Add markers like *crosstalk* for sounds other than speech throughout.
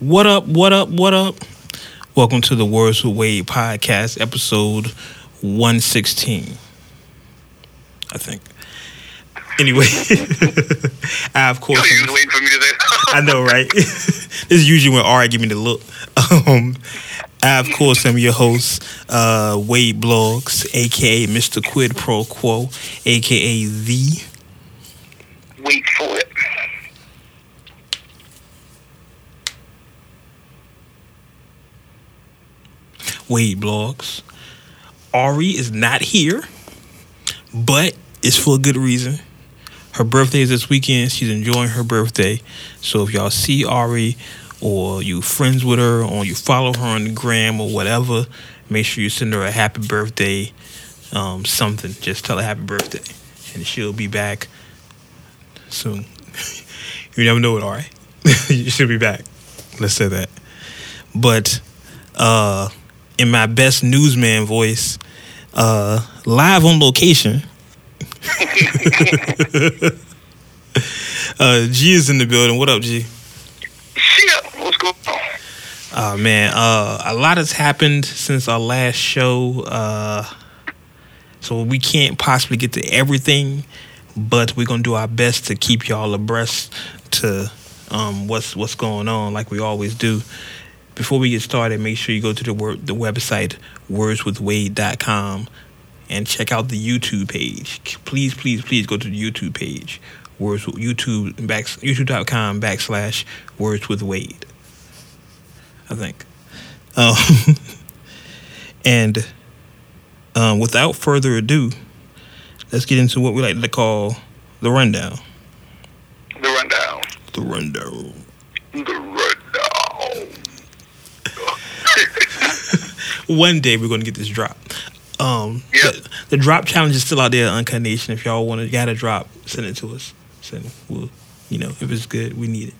What up, what up, what up? Welcome to the Words with Wade podcast, episode 116. I think. Anyway, *laughs* I of course. You waiting for me to. I know, right? *laughs* *laughs* this is usually when Ari give me the look. Um, I, of course, am your host, uh, Wade Blogs, aka Mr. Quid Pro Quo, aka the. Wait for it. Wade Blogs. Ari is not here, but it's for a good reason. Her birthday is this weekend. She's enjoying her birthday. So if y'all see Ari or you friends with her or you follow her on the gram or whatever, make sure you send her a happy birthday, um, something. Just tell her happy birthday. And she'll be back soon. *laughs* you never know it, Ari. *laughs* should be back. Let's say that. But uh in my best newsman voice, uh, live on location. *laughs* uh, G is in the building. What up, G? Shit, what's going on? Uh, man, uh, a lot has happened since our last show. Uh, so we can't possibly get to everything, but we're gonna do our best to keep y'all abreast to um, what's what's going on, like we always do. Before we get started, make sure you go to the word, the website wordswithwade.com and check out the YouTube page. Please, please, please go to the YouTube page. Words YouTube back YouTube.com backslash words with Wade. I think. Um, *laughs* and um, without further ado, let's get into what we like to call the rundown. The rundown. The rundown. The rundown. One day we're gonna get this drop. Um, Yep. the, the drop challenge is still out there, Uncut Nation. If y'all want to got a drop, send it to us. Send. We'll, you know, if it's good, we need it.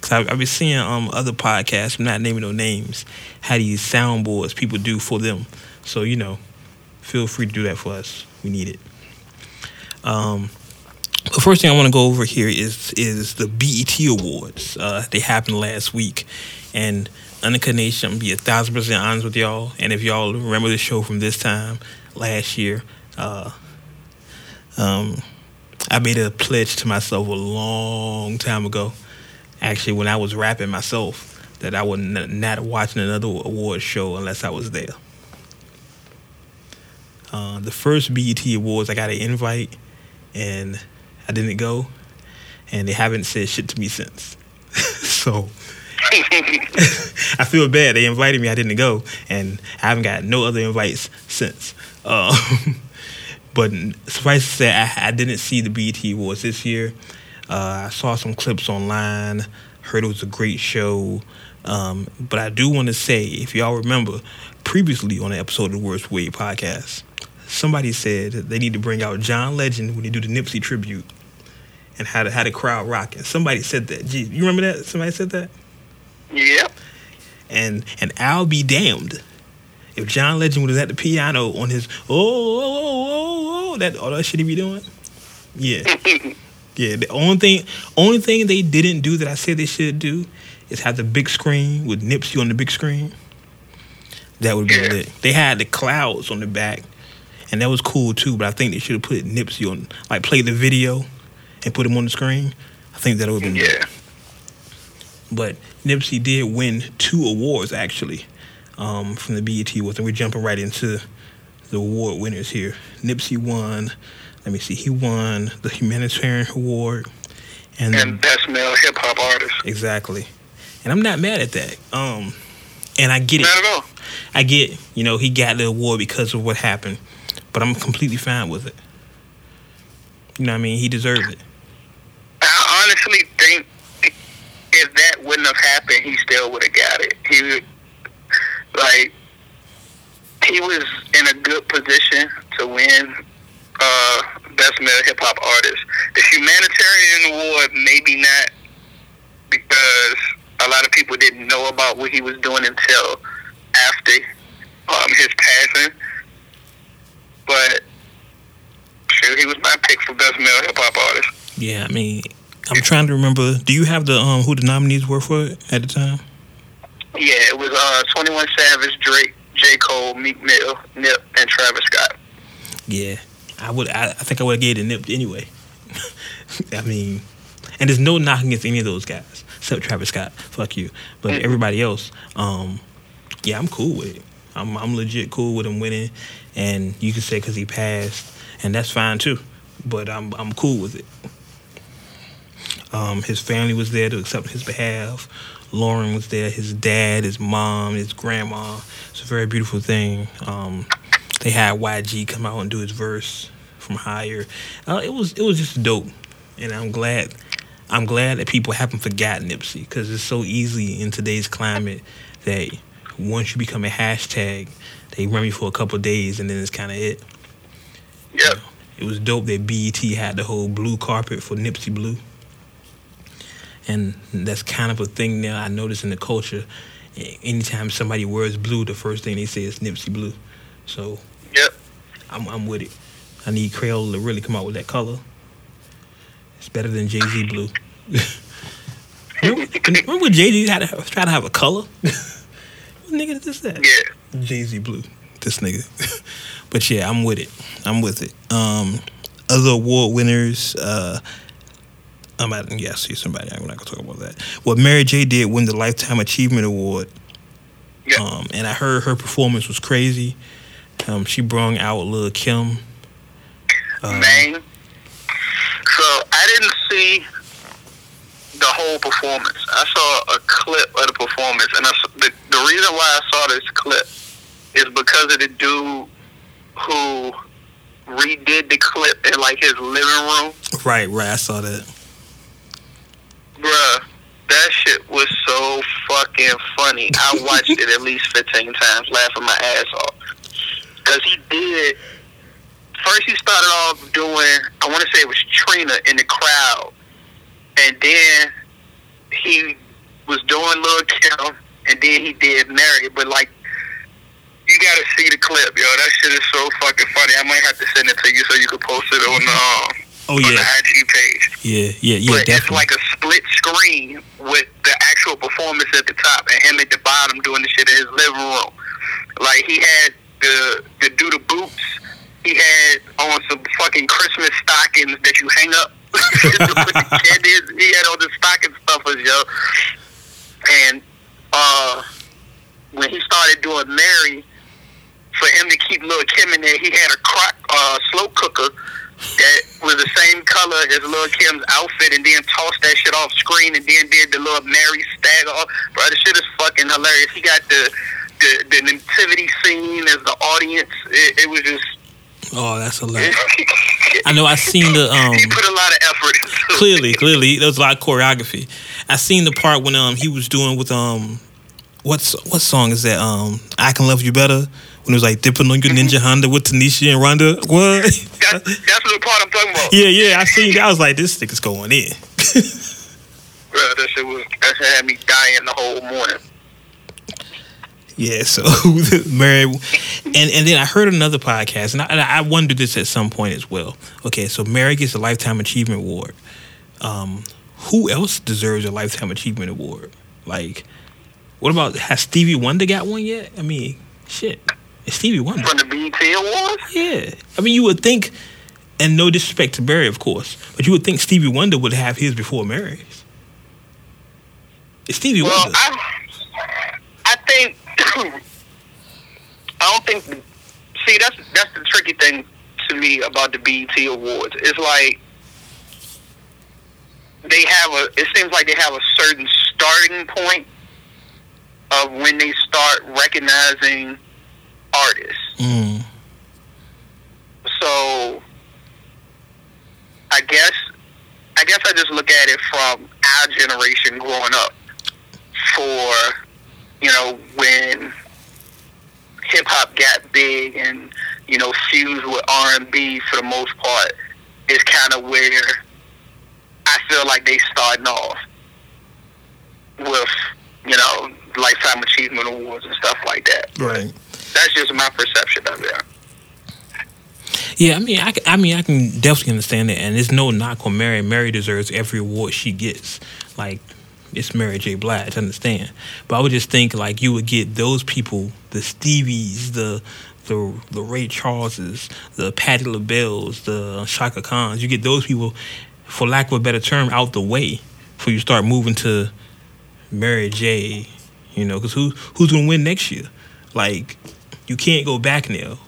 Cause I've, I've been seeing um other podcasts, I'm not naming no names, how these soundboards people do for them. So you know, feel free to do that for us. We need it. Um, the first thing I want to go over here is is the BET Awards. Uh, they happened last week, and Uncut Nation, I'm gonna be a thousand percent honest with y'all. And if y'all remember the show from this time last year, uh, um, I made a pledge to myself a long time ago. Actually, when I was rapping myself, that I would n- not watching another award show unless I was there. Uh, the first BET Awards, I got an invite, and I didn't go, and they haven't said shit to me since. *laughs* so *laughs* I feel bad. They invited me, I didn't go, and I haven't got no other invites since. Uh, *laughs* but suffice to say, I, I didn't see the BET Awards this year. Uh, I saw some clips online, heard it was a great show. Um, but I do want to say, if y'all remember, previously on the episode of the Worst Way podcast, somebody said they need to bring out John Legend when they do the Nipsey tribute and how the, how the crowd rocking. Somebody said that. Gee, you remember that? Somebody said that? Yep. And and I'll be damned if John Legend was at the piano on his oh oh oh oh, oh, oh that all that shit he be doing. Yeah, *laughs* yeah. The only thing only thing they didn't do that I said they should do is have the big screen with Nipsey on the big screen. That would be Yeah. lit. They had the clouds on the back, and that was cool too. But I think they should have put Nipsey on, like, play the video and put him on the screen. I think that would have been lit. But Nipsey did win two awards actually um, from the BET Awards, and we're jumping right into the award winners here. Nipsey won. Let me see. He won the Humanitarian Award, and, And best male hip hop artist. exactly. And I'm not mad at that. Um, and I get it. Not at all. I get. You know, he got the award because of what happened, but I'm completely fine with it. You know what I mean? He deserved it. I honestly think if that wouldn't have happened, he still would have got it. He like he was in a good position to win uh, best male hip hop artist. The humanitarian award maybe not because a lot of people didn't know about what he was doing until after um, his passing. But sure, he was my pick for best male hip hop artist. Yeah, I mean, I'm trying to remember. Do you have the um who the nominees were for it at the time? Yeah, it was uh, Twenty One Savage, Drake, J Cole, Meek Mill, Nip, and Travis Scott. Yeah, I would. I, I think I would have gave it Nip anyway. *laughs* I mean, and there's no knocking against any of those guys except Travis Scott. Fuck you. But Mhm. everybody else, um, yeah, I'm cool with it. I'm I'm legit cool with him winning, and you can say because he passed, and that's fine too. But I'm I'm cool with it. Um, his family was there to accept his behalf. Lauren was there. His dad, his mom, his grandma. It's a very beautiful thing. Um, they had YG come out and do his verse from Higher. Uh, it was it was just dope, and I'm glad I'm glad that people haven't forgotten Nipsey because it's so easy in today's climate that once you become a hashtag, they run you for a couple days and then it's kind of it. Yep. It was dope that BET had the whole blue carpet for Nipsey Blue. And that's kind of a thing now I notice in the culture. Anytime somebody wears blue, the first thing they say is Nipsey Blue. So Yep. I'm, I'm with it. I need Crayola to really come out with that color. It's better than Jay Z Blue. *laughs* remember, remember when Jay Z had to try to have a color? *laughs* what nigga did this that? Yeah. Jay Z Blue. This nigga. *laughs* but yeah, I'm with it. I'm with it. Um, other award winners. Uh, I'm at yeah, I see somebody. I'm not gonna talk about that. What Mary J did win the Lifetime Achievement Award. Yeah. Um, and I heard her performance was crazy. Um, she brung out Lil Kim. Um, Man. So I didn't see the whole performance. I saw a clip of the performance, and I, the the reason why I saw this clip is because of the dude who redid the clip in like his living room. Right, right. I saw that. Bruh, that shit was so fucking funny. I *laughs* watched it at least 15 times, laughing my ass off. Because he did. First, he started off doing, I want to say it was Trina in the crowd. And then he was doing Lil Kim, and then he did Mary. But, like, you gotta see the clip, yo. That shit is so fucking funny. I might have to send it to you so you can post it on the, um, Oh on yeah, the IG page yeah, yeah, yeah. but it's like a split screen with the actual performance at the top and him at the bottom doing the shit in his living room. Like he had the the do the boots. He had on some fucking Christmas stockings that you hang up *laughs* to put the candies. He had all the stocking stuffers, yo. And uh, when he started doing Mary, for him to keep Lil Kim in there, he had a crock uh, slow cooker that was the same color as Lil Kim's outfit, and then tossed that shit off screen, and then did the little Mary stagger off. Bro, the shit is fucking hilarious. He got the the, the nativity scene as the audience. It, it was just. oh, that's *laughs* hilarious. I know. I seen the um. he put a lot of effort into it. clearly, clearly, there was a lot of choreography. I seen the part when um he was doing with um, what's what song is that um I can love you better when it was like dipping on your ninja Honda with Tanisha and Rhonda. *laughs* What? That, that's the part I'm talking about. yeah, yeah. I seen. that. I was like, this nigga's going in. *laughs* Bro, that shit was that shit had me dying the whole morning. Yeah, so *laughs* Mary, and and then I heard another podcast, and I, and I wondered this at some point as well. Okay, so Mary gets a lifetime achievement award. Um, who else deserves a lifetime achievement award? Like, what about has Stevie Wonder got one yet? I mean, shit, Stevie Wonder. From the BET Awards? Yeah, I mean, you would think, and no disrespect to Mary, of course, but you would think Stevie Wonder would have his before Mary's. It's Stevie Well, Wonder. I, I think *coughs* I don't think. See, that's that's the tricky thing to me about the BET Awards. It's like they have a. It seems like they have a certain starting point of when they start recognizing artists. Mm, So I guess I guess I just look at it from our generation growing up for you know when hip hop got big and you know fused with R and B for the most part is kind of where I feel like they starting off with you know lifetime achievement awards and stuff like that. right. That's just my perception of it. Yeah, I mean, I, I mean, I can definitely understand that, and there's no knock on Mary. Mary deserves every award she gets. Like, it's Mary J. Blige. Understand, but I would just think like you would get those people, the Stevies, the the the Ray Charleses, the Patti LaBelles, the Chaka Khans. You get those people, for lack of a better term, out the way before you start moving to Mary J. You know, because who who's gonna win next year? Like, you can't go back now.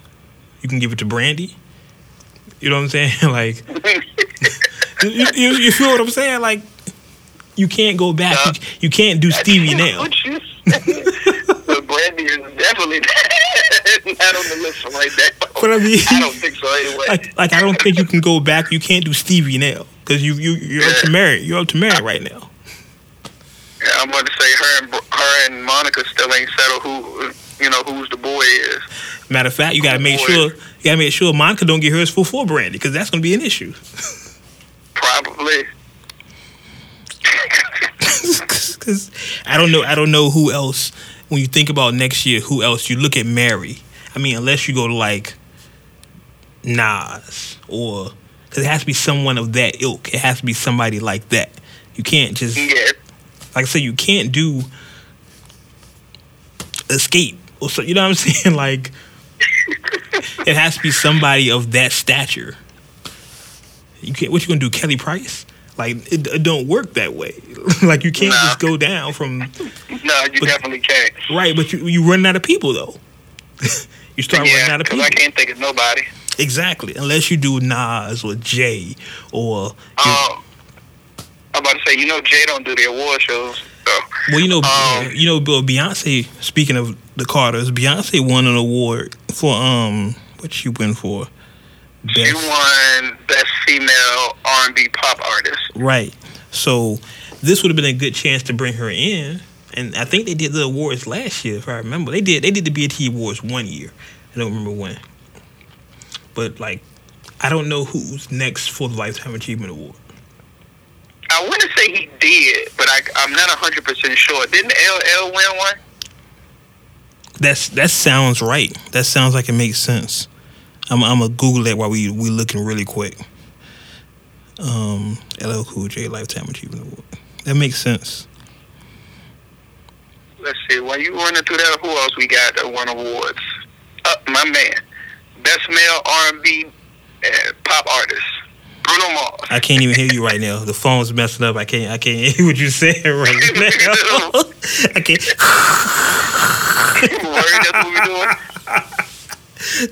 You can give it to Brandy. You know what I'm saying? *laughs* like, *laughs* you, you, you feel what I'm saying? Like, you can't go back. No. You, you can't do Stevie now. What you say? *laughs* but Brandy is definitely not on the list right now. But I mean, I don't think so anyway. like, like I don't think you can go back. You can't do Stevie now because you you you're up to Mary. You're up to Mary right now. Yeah, I'm about to say her and her and Monica still ain't settled who you know who's the boy is. Matter of fact, you gotta make sure you gotta make sure Monica don't get hers full for Brandy because that's gonna be an issue. Probably. *laughs* Because I don't know, I don't know who else. When you think about next year, who else you look at Mary? I mean, unless you go to like Nas or because it has to be someone of that ilk. It has to be somebody like that. You can't just Yeah. like I said, you can't do escape so. You know what I'm *laughs* saying? Like it has to be somebody of that stature. You can't. What you gonna do, Kelly Price? Like it, it don't work that way. *laughs* like you can't just go down from *laughs* No, you But- definitely can't. right, but you you running out of people though. you start running out of people. I can't think of nobody. Exactly, unless you do Nas or Jay or Um, I'm about to say, you know, Jay don't do the award shows. So. Well, you know, Um, you know, Bill Beyonce. Speaking of the Carters, Beyonce won an award for um, what she win for? She won Best Female R&B Pop Artist. right. So this would have been a good chance to bring her in, and I think they did the awards last year, if I remember. They did. They did the BET Awards one year. I don't remember when, but like, I don't know who's next for the Lifetime Achievement Award. I want to say he did, but I, I'm not 100% sure. Didn't LL win one? That's that sounds right. That sounds like it makes sense. I'm I'm gonna Google that while we we looking really quick. Um, LL Cool J Lifetime Achievement Award. That makes sense. Let's see. While you running through that, who else we got that won awards? Uh, my man. Best Male R&B uh, Pop Artist. Bruno Mars. I can't even hear you right now. The phone's messing up. I can't I can't hear what you're saying right *laughs* now. I can't. Word, that's what we doing.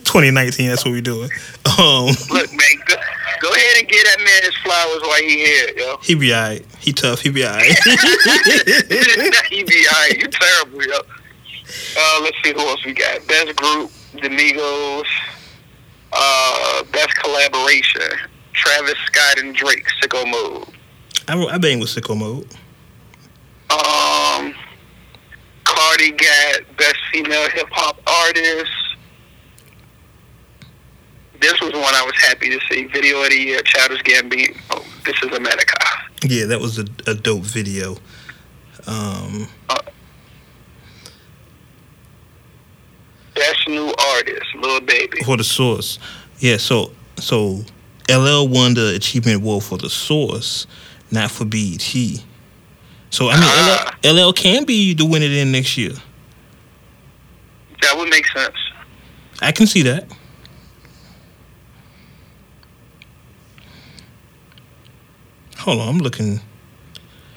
2019. That's what we're doing. Um, Look, man, go, go ahead and get that man his flowers while he here, yo. he be alright. He tough. He be alright. *laughs* *laughs* he be alright. You terrible, yo. Uh, let's see who else we got. Best group, The Migos. Uh, best collaboration, Travis Scott and Drake, Sicko Mode. I I bang with sicko mode. Um, Cardi got best female hip hop artist. This was one I was happy to see. Video of the year, Childish Gambino. Oh, this is America. Yeah, that was a, a dope video. Um, Best new artist, Lil Baby. for the source. Yeah, so so LL won the achievement award for the source, not for BET. So I mean, Ah. LL, LL can be the winner then next year. That would make sense. I can see that. Hold on, I'm looking.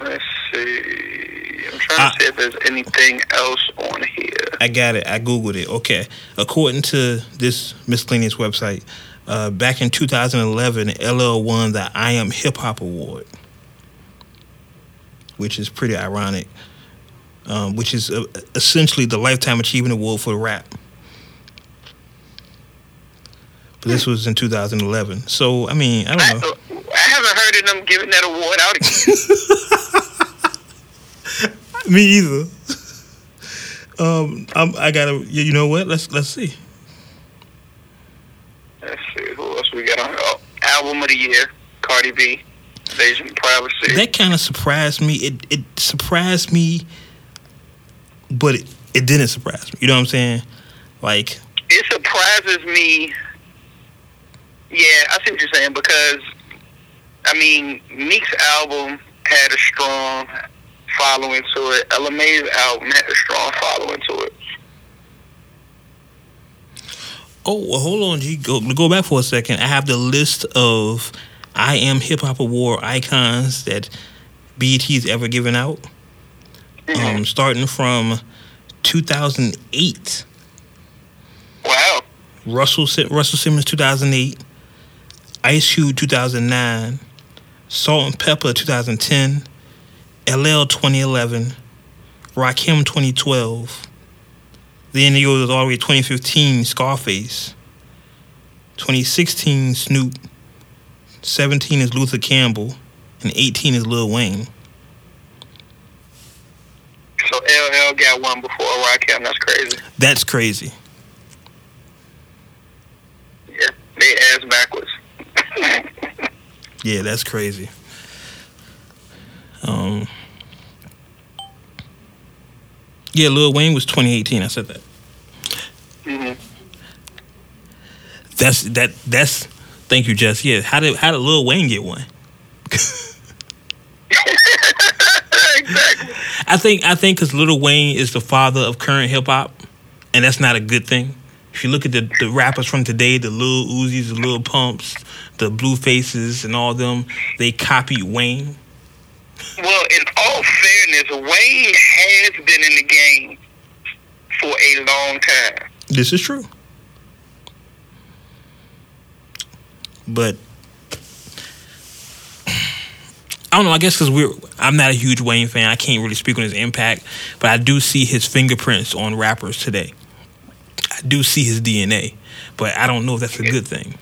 Let's see. I'm trying Ah. to see if there's anything else on here. I got it. I googled it. Okay, according to this miscellaneous website, uh, back in 2011, LL won the I Am Hip Hop Award, which is pretty ironic. Um, which is uh, essentially the Lifetime Achievement Award for rap. But this was in 2011. So I mean, I don't know. I haven't heard of them giving that award out again. *laughs* Me either. Um, I'm, I gotta. You know what? Let's let's see. Let's see who else we got on. Oh, album of the year, Cardi B, Invasion of Privacy. That kind of surprised me. It it surprised me, but it, it didn't surprise me. You know what I'm saying? Like, it surprises me. Yeah, I see what you're saying because, I mean, Meek's album had a strong following to it. Ella Mai's album had a strong following to it. Oh, well, hold on, G. Go, go back for a second. I have the list of I am hip hop award icons that BET's ever given out. Um, starting from 2008. Wow. Russell Russell Simmons 2008, Ice Cube 2009, Salt-N-Pepa 2010, LL 2011, Rakim 2012. Then it goes all the way to 2015 Scarface, 2016 Snoop, 17 is Luther Campbell, and 18 is Lil Wayne. So LL got one before Rakim. That's crazy. That's crazy. Yeah, they ass backwards. *laughs* Yeah, that's crazy. Um, yeah, Lil Wayne was 2018. I said that. hmm That's that. That's. Thank you, Jess. Yeah, how did how did Lil Wayne get one? exactly. *laughs* I think I think because Lil Wayne is the father of current hip hop, and that's not a good thing. If you look at the, the rappers from today, the Lil Uzis, the Lil Pumps, the Bluefaces, and all them, they copied Wayne. Well, in all fairness, Wayne has been in the game for a long time. This is true. But I don't know. I guess because we're I'm not a huge Wayne fan. I can't really speak on his impact, but I do see his fingerprints on rappers today. I do see his DNA, but I don't know if that's a good thing.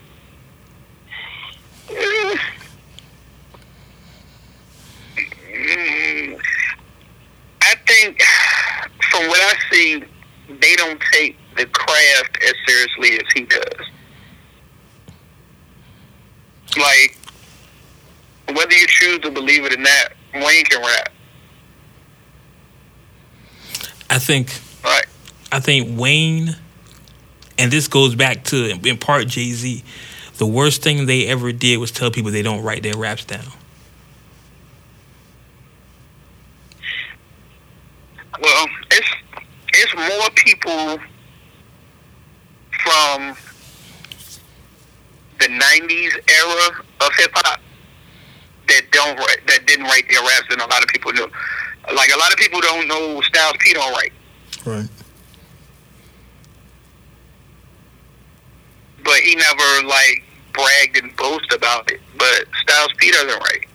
Mm, I think, from what I see, they don't take the craft as seriously as he does. Like, whether you choose to believe it or not, Wayne can rap. I think Right? I think Wayne, and this goes back to in part Jay Z. The worst thing they ever did was tell people they don't write their raps down. Well, it's it's more people from the '90s era of hip hop that don't write, that didn't write their raps than a lot of people knew. Like a lot of people don't know Styles P don't write, Right. but he never like bragged and boast about it. But Styles P doesn't write.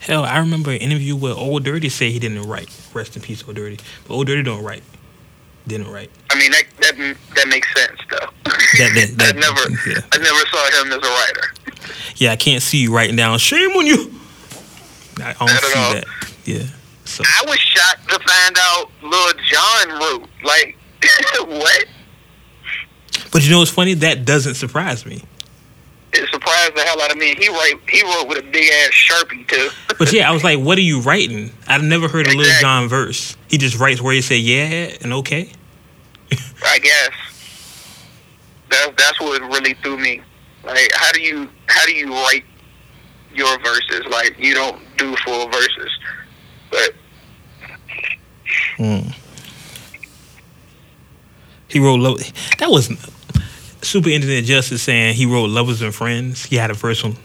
Hell, I remember an interview where Old Dirty said he didn't write. Rest in peace, Old Dirty. But Old Dirty don't write. Didn't write. I mean that that that makes sense though. That- that- *laughs* that- I never yeah. I never saw him as a writer. Yeah, I can't see you writing down. Shame on you. I don't Not at see all. that. Yeah. So I was shocked to find out Lil Jon wrote. Like, *laughs* what? But you know what's funny? That doesn't surprise me. It surprised the hell out of me. He wrote. He wrote with a big ass sharpie too. *laughs* But yeah, I was like, what are you writing? I've never heard a Lil Exactly. Jon verse. He just writes where he say yeah and okay. *laughs* I guess that's that's what really threw me. Like, how do you how do you write your verses? Like, you don't do full verses, but Hmm. He wrote love. That was Super Internet Justice saying he wrote Lovers and Friends. He had a verse on.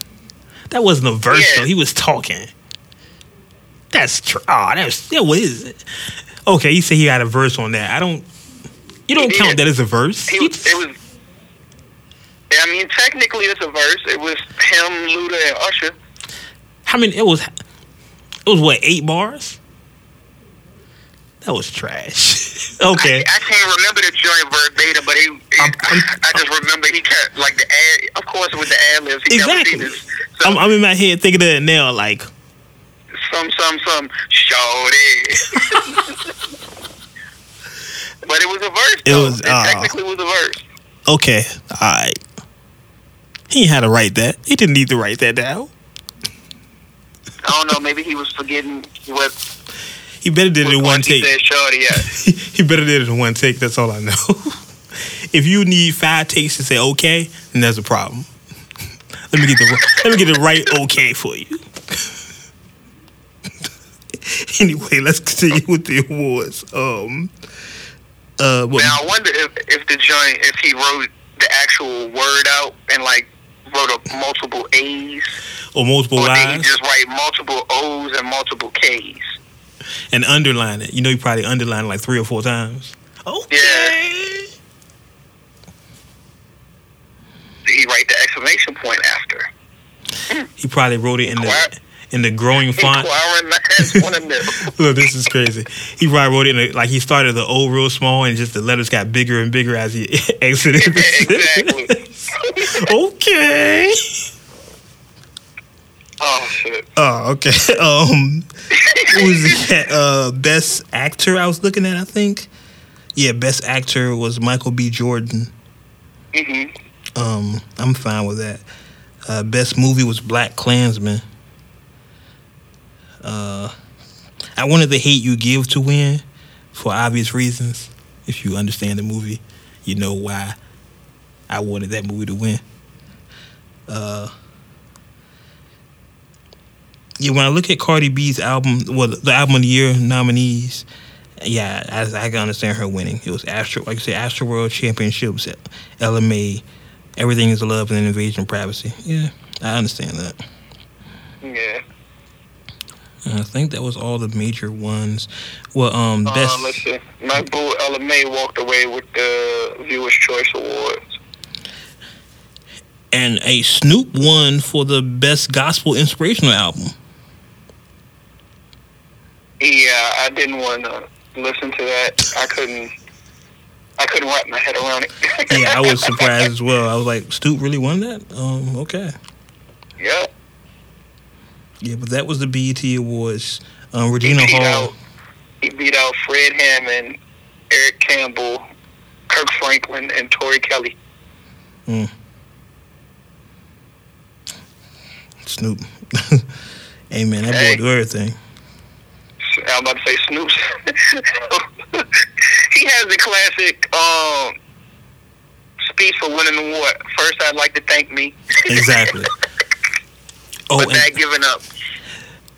That wasn't a verse Yeah. though. He was talking. That's true. oh, that's yeah. What is it? Okay, you say he had a verse on that. I don't. You don't He count did. that as a verse. he He was. It was. I mean, technically, it's a verse. It was him, Luda, and Usher. How many? It was. It was what eight bars. That was trash. *laughs* okay. I, I can't remember the joint verbatim, but he, he I'm- I'm- I just remember he kept like the ad. Of course, with the ad libs, he Exactly. this. I'm, I'm in my head thinking of it now. Like, some, some, some, shorty. *laughs* but it was a verse. It though. was, It uh, technically was a verse. okay, all right. He had to write that. He didn't need to write that down. I don't know. Maybe he was forgetting what, He better did it in one take. said shorty *laughs* he better did it in one take. That's all I know. *laughs* if you need five takes to say okay, then there's a problem. *laughs* let me get the let me get the right okay for you. anyway, let's continue with the awards. Um, uh, what, Now I wonder if if the joint if he wrote the actual word out and like wrote up multiple A's, or multiple or did he just write multiple O's and multiple K's? And underline it. You know, you probably underline it like three or four times. Okay. Did he write the exclamation point after? He probably wrote it in the in the growing font. Inquiring minds want to know. Look, this is crazy. He probably wrote it in a, like he started the O real small, and just the letters got bigger and bigger as he *laughs* exited. the exactly. *laughs* okay. Oh shit. Oh, okay. *laughs* Um, who was that? Uh, best actor. I was looking at. I think. Yeah, best actor was Michael B. Jordan. hmm Um, I'm fine with that. Uh, best movie was BlacKkKlansman. Uh, I wanted the Hate U Give to win for obvious reasons. If you understand the movie, you know why I wanted that movie to win. Uh, yeah, when I look at Cardi B's album, well, the album of the year nominees, yeah, I, I can understand her winning. It was Astro, like I said, Astroworld Championships, Ella Mai, Everything is Love and Invasion of Privacy. Yeah, I understand that. Yeah. I think that was all the major ones. Well, um, best. Uh, let's see. My boo Ella Mai walked away with the Viewers Choice Awards. and a Snoop won for the best gospel inspirational album. Yeah, I didn't want to listen to that. I couldn't. I couldn't wrap my head around it. Yeah, I was *laughs* surprised as well. I was like, Snoop really won that? Um, okay. yeah. Yeah, but that was the BET Awards. Um, Regina beat Hall. out. He beat out Fred Hammond, Eric Campbell, Kirk Franklin, and Tori Kelly. Snoop. *laughs* Amen. That Hey. boy do everything. I'm about to say Snoop's. *laughs* he has the classic um, speech for winning the award. First, I'd like to thank me. Exactly. *laughs* Oh, but and, that giving up.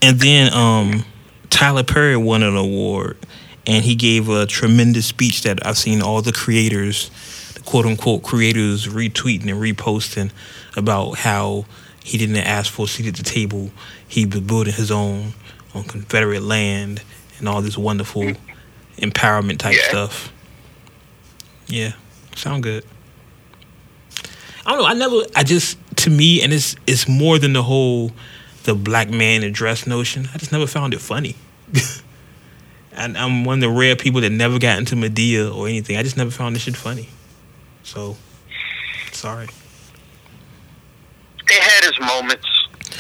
and then um, Tyler Perry won an award, and he gave a tremendous speech that I've seen all the creators, the quote unquote creators, retweeting and reposting about how he didn't ask for a seat at the table. He was building his own on Confederate land and all this wonderful empowerment type Yeah. stuff. Yeah, sound good. I don't know. I never. I just to me, and it's it's more than the whole the black man in a dress notion. I just never found it funny. *laughs* and I'm one of the rare people that never got into Madea or anything. I just never found this shit funny. So, sorry. It had its moments.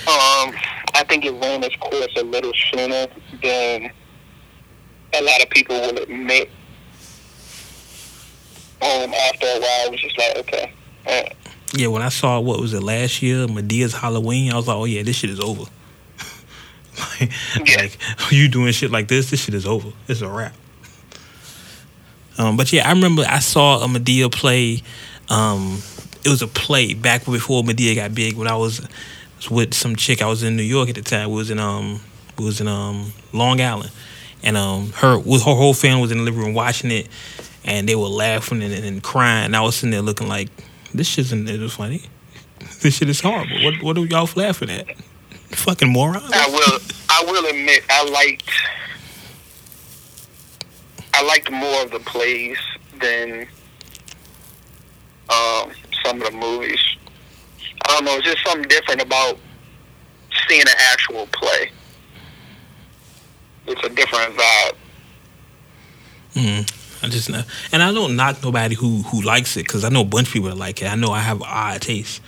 Um, I think it ran its course a little sooner than a lot of people will admit. Um, after a while, it was just like, okay. Uh, Yeah, when I saw what was it last year, Madea's Halloween, I was like, oh yeah, this shit is over. *laughs* like, Yeah. like, you doing shit like this, this shit is over. It's a wrap. Um, but yeah, I remember I saw a Madea play. Um, it was a play back before Medea got big. When I was, was with some chick, I was in New York at the time. We was in um, we was in um, Long Island, and um, her her whole family was in the living room watching it, and they were laughing and, and crying. And I was sitting there looking like, this shit isn't funny. *laughs* This shit is horrible. What what are y'all laughing at? Fucking morons. I will. I will admit, I liked. I liked more of the plays than um, some of the movies. I don't know. It's just something different about seeing an actual play. It's a different vibe. Mm, I just know, and I don't knock nobody who who likes it because I know a bunch of people that like it. I know I have odd taste.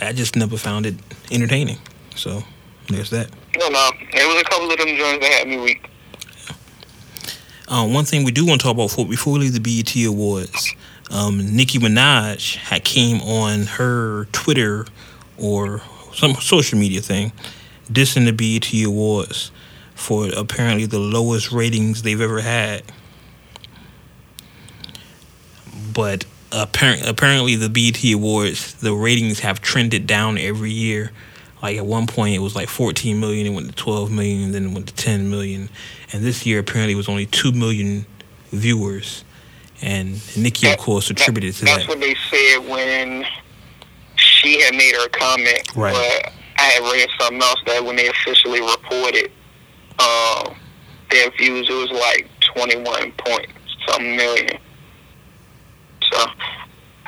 I just never found it entertaining. So there's that. No, no. There was a couple of them joints that had me weak. Um, one thing we do want to talk about before, before we leave the BET Awards, um, Nicki Minaj had came on her Twitter or some social media thing, dissing the BET Awards for apparently the lowest ratings they've ever had. But apparent, apparently, the BET Awards, the ratings have trended down every year Like at one point it was like 14 million, it went to 12 million, then it went to 10 million, and this year apparently it was only two million viewers. And Nicki, of course, attributed to That's that. That's what they said when she had made her comment. Right. But I had read something else that when they officially reported um, their views, it was like 21 point some million. So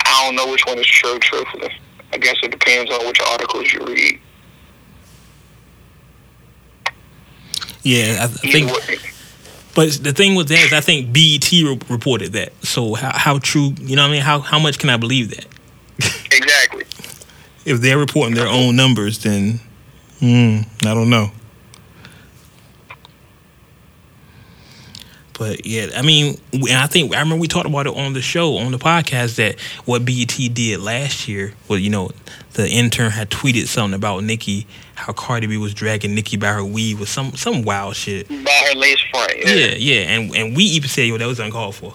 I don't know which one is true, truthfully. I guess it depends on which articles you read. Yeah, I I think. But the thing with that is, I think BET re- reported that. So how, how true? You know what I mean? How how much can I believe that? Exactly. If they're reporting their own numbers, then hmm, I don't know. But yeah, I mean, and I think I remember we talked about it on the show on the podcast that what BET did last year. Well, you know, the intern had tweeted something about Nicki, how Cardi B was dragging Nicki by her weave with some some wild shit. By her lace front. Yeah. Yeah, yeah, and and we even said, yo, that was uncalled for.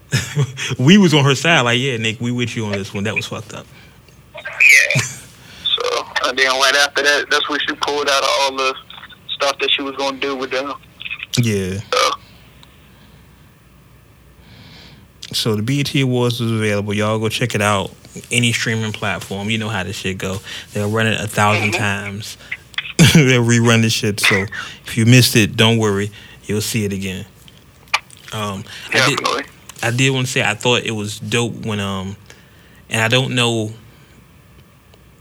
*laughs* we was on her side, like, yeah, Nick, we with you on this one. That was fucked up. Yeah. So, and then right after that, that's when she pulled out all the stuff that she was going to do with them. Yeah. So, So the BET Awards is available. Y'all go check it out. Any streaming platform. You know how this shit go. They'll run it a 1000 times. *laughs* They'll rerun this shit. So if you missed it, don't worry. You'll see it again. Um, I did. I did want to say I thought it was dope when um, and I don't know.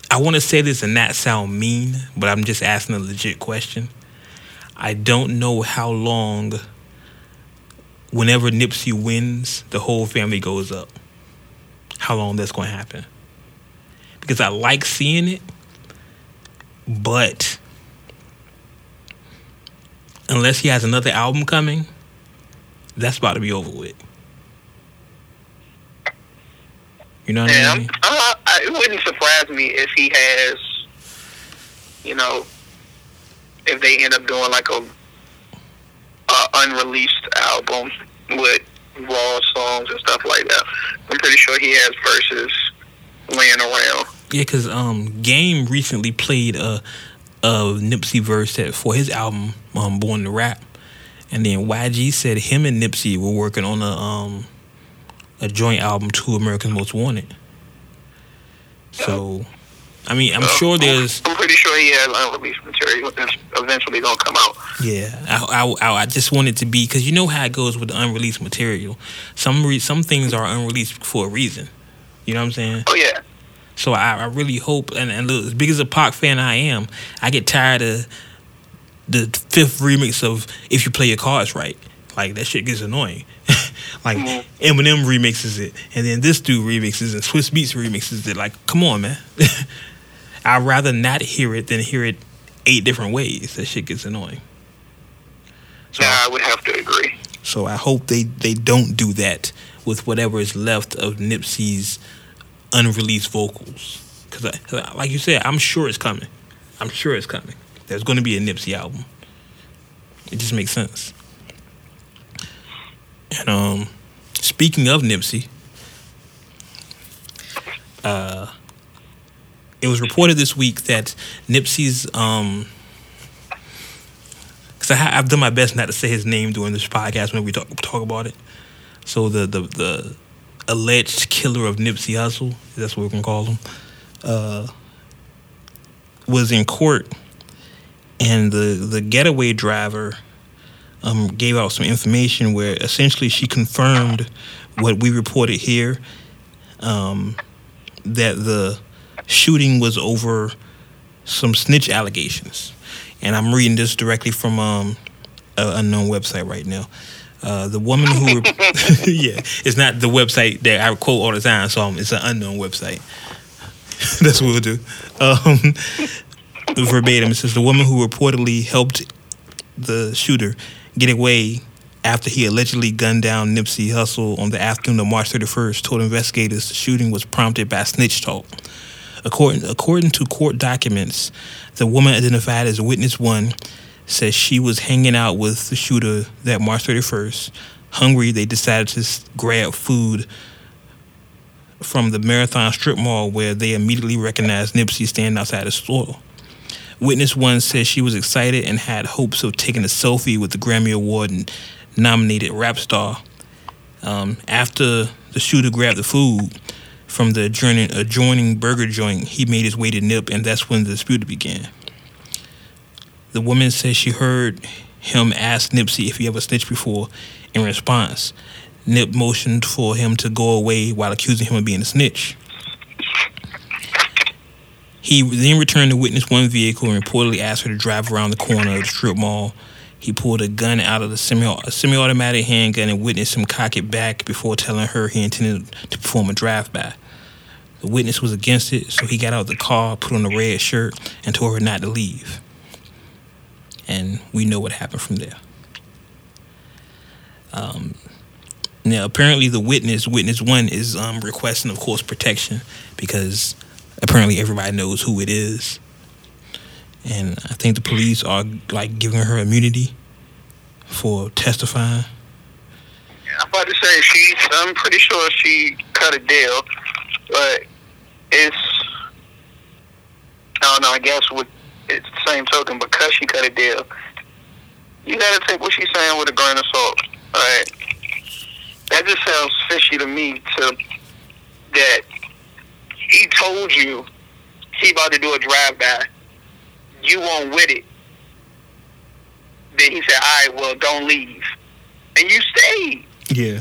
I want to say this and not sound mean, but I'm just asking a legit question. I don't know how long. Whenever Nipsey wins, the whole family goes up. How long that's going to happen? Because I like seeing it, but unless he has another album coming, that's about to be over with. You know what Yeah, I I'm, mean? It wouldn't surprise me if he has, you know, if they end up doing like a, a unreleased album with raw songs and stuff like that. I'm pretty sure he has verses laying around. Yeah, because um, Game recently played a, a Nipsey verse that for his album um, Born to Rap, and then YG said him and Nipsey were working on a um a joint album, Two Americans Most Wanted. So, I mean, I'm So, sure there's I'm pretty sure he has unreleased material that's eventually gonna come out. Yeah, I, I, I just want it to be because you know how it goes with the unreleased material. Some re, some things are unreleased for a reason. You know what I'm saying? Oh yeah. So I, I really hope, and, and look, as big as a Pac fan I am, I get tired of the fifth remix of "If You Play Your Cards Right." Like that shit gets annoying. *laughs* like Mhm. Eminem remixes it, and then this dude remixes, and Swizz Beatz remixes it. Like, come on, man. *laughs* I'd rather not hear it than hear it eight different ways. That shit gets annoying. So, Yeah, I would have to agree. so I hope they, they don't do that with whatever is left of Nipsey's unreleased vocals. Because, like you said, I'm sure it's coming. I'm sure it's coming. There's going to be a Nipsey album. It just makes sense. And um, speaking of Nipsey, uh, it was reported this week that Nipsey's um, because I've done my best not to say his name during this podcast when we talk talk about it. So the the the alleged killer of Nipsey Hussle, that's what we're gonna call him, uh, was in court, and the the getaway driver um, gave out some information where essentially she confirmed what we reported here, um, that the shooting was over some snitch allegations and I'm reading this directly from um, an unknown website right now. Uh, the woman who, *laughs* *laughs* yeah, it's not the website that I quote all the time, so um, it's an unknown website. *laughs* That's what we'll do. Um, verbatim, it says the woman who reportedly helped the shooter get away after he allegedly gunned down Nipsey Hussle on the afternoon of March 31st told investigators the shooting was prompted by snitch talk. According, according to court documents, the woman identified as witness one says she was hanging out with the shooter that March 31st. Hungry, they decided to grab food from the Marathon Strip Mall where they immediately recognized Nipsey standing outside the store. Witness one said she was excited and had hopes of taking a selfie with the Grammy Award and nominated rap star. Um, after the shooter grabbed the food from the adjoining, adjoining burger joint, he made his way to Nip, and that's when the dispute began. The woman says she heard him ask Nipsey if he ever snitched before. In response, Nip motioned for him to go away while accusing him of being a snitch. He then returned to witness one vehicle and reportedly asked her to drive around the corner of the strip mall. He pulled a gun out of the semi semi-automatic handgun and witnessed him cock it back before telling her he intended to perform a drive-by. The witness was against it, so he got out of the car, put on a red shirt, and told her not to leave. And we know what happened from there. Um, now, apparently, the witness, witness one, is um, requesting, of course, protection because apparently everybody knows who it is. And I think the police are like giving her immunity for testifying. I'm about to say she. I'm pretty sure she cut a deal, but it's. I don't know. I guess with it's the same token because she cut a deal. You gotta take what she's saying with a grain of salt. All right. That just sounds fishy to me. To that he told you he about to do a drive by. You won't with it. Then he said, "All right, well, don't leave," and you stayed. Yeah.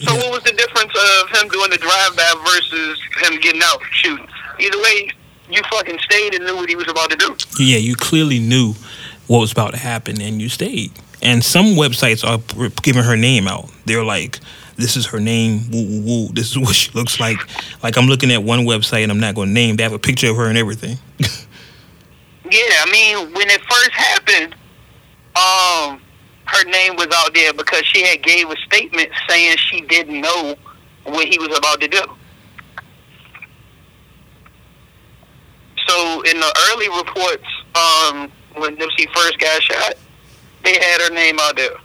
So what was the difference of him doing the drive by versus him getting out shooting? Either way, you fucking stayed and knew what he was about to do. Yeah, you clearly knew what was about to happen and you stayed. And some websites are giving her name out. They're like, this is her name, woo woo woo. This is what she looks like. Like I'm looking at one website and I'm not going to name. They have a picture of her and everything. *laughs* yeah, I mean, when it first happened, um, her name was out there because she had gave a statement saying she didn't know what he was about to do. So in the early reports, um, when Nipsey first got shot, they had her name out there.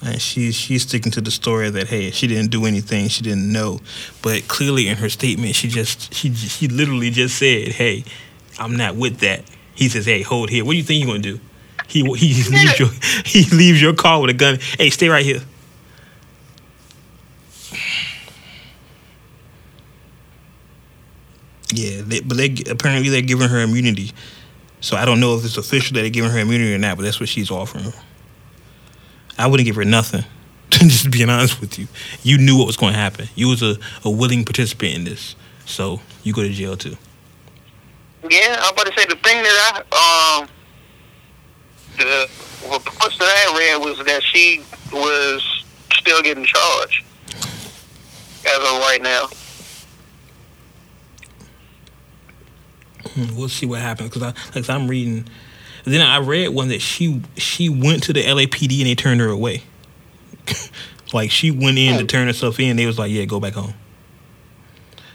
And she's she's sticking to the story that hey, she didn't do anything, she didn't know, but clearly in her statement, she just she she literally just said, "Hey, I'm not with that." He says, "Hey, hold here. What do you think you're gonna do?" He he leaves your *laughs* he leaves your car with a gun. Hey, stay right here. Yeah, they, but they apparently they're giving her immunity. So I don't know if it's official that they're giving her immunity or not, but that's what she's offering. I wouldn't give her nothing. *laughs* Just being honest with you, you knew what was going to happen. You was a, a willing participant in this, so you go to jail too. Yeah, I'm about to say the thing that I um the reports that I read was that she was still getting charged as of right now. Hmm, we'll see what happens because I, like I'm reading. Then I read one that she she went to the LAPD and they turned her away. *laughs* like she went in to turn herself in, they was like, "Yeah, go back home."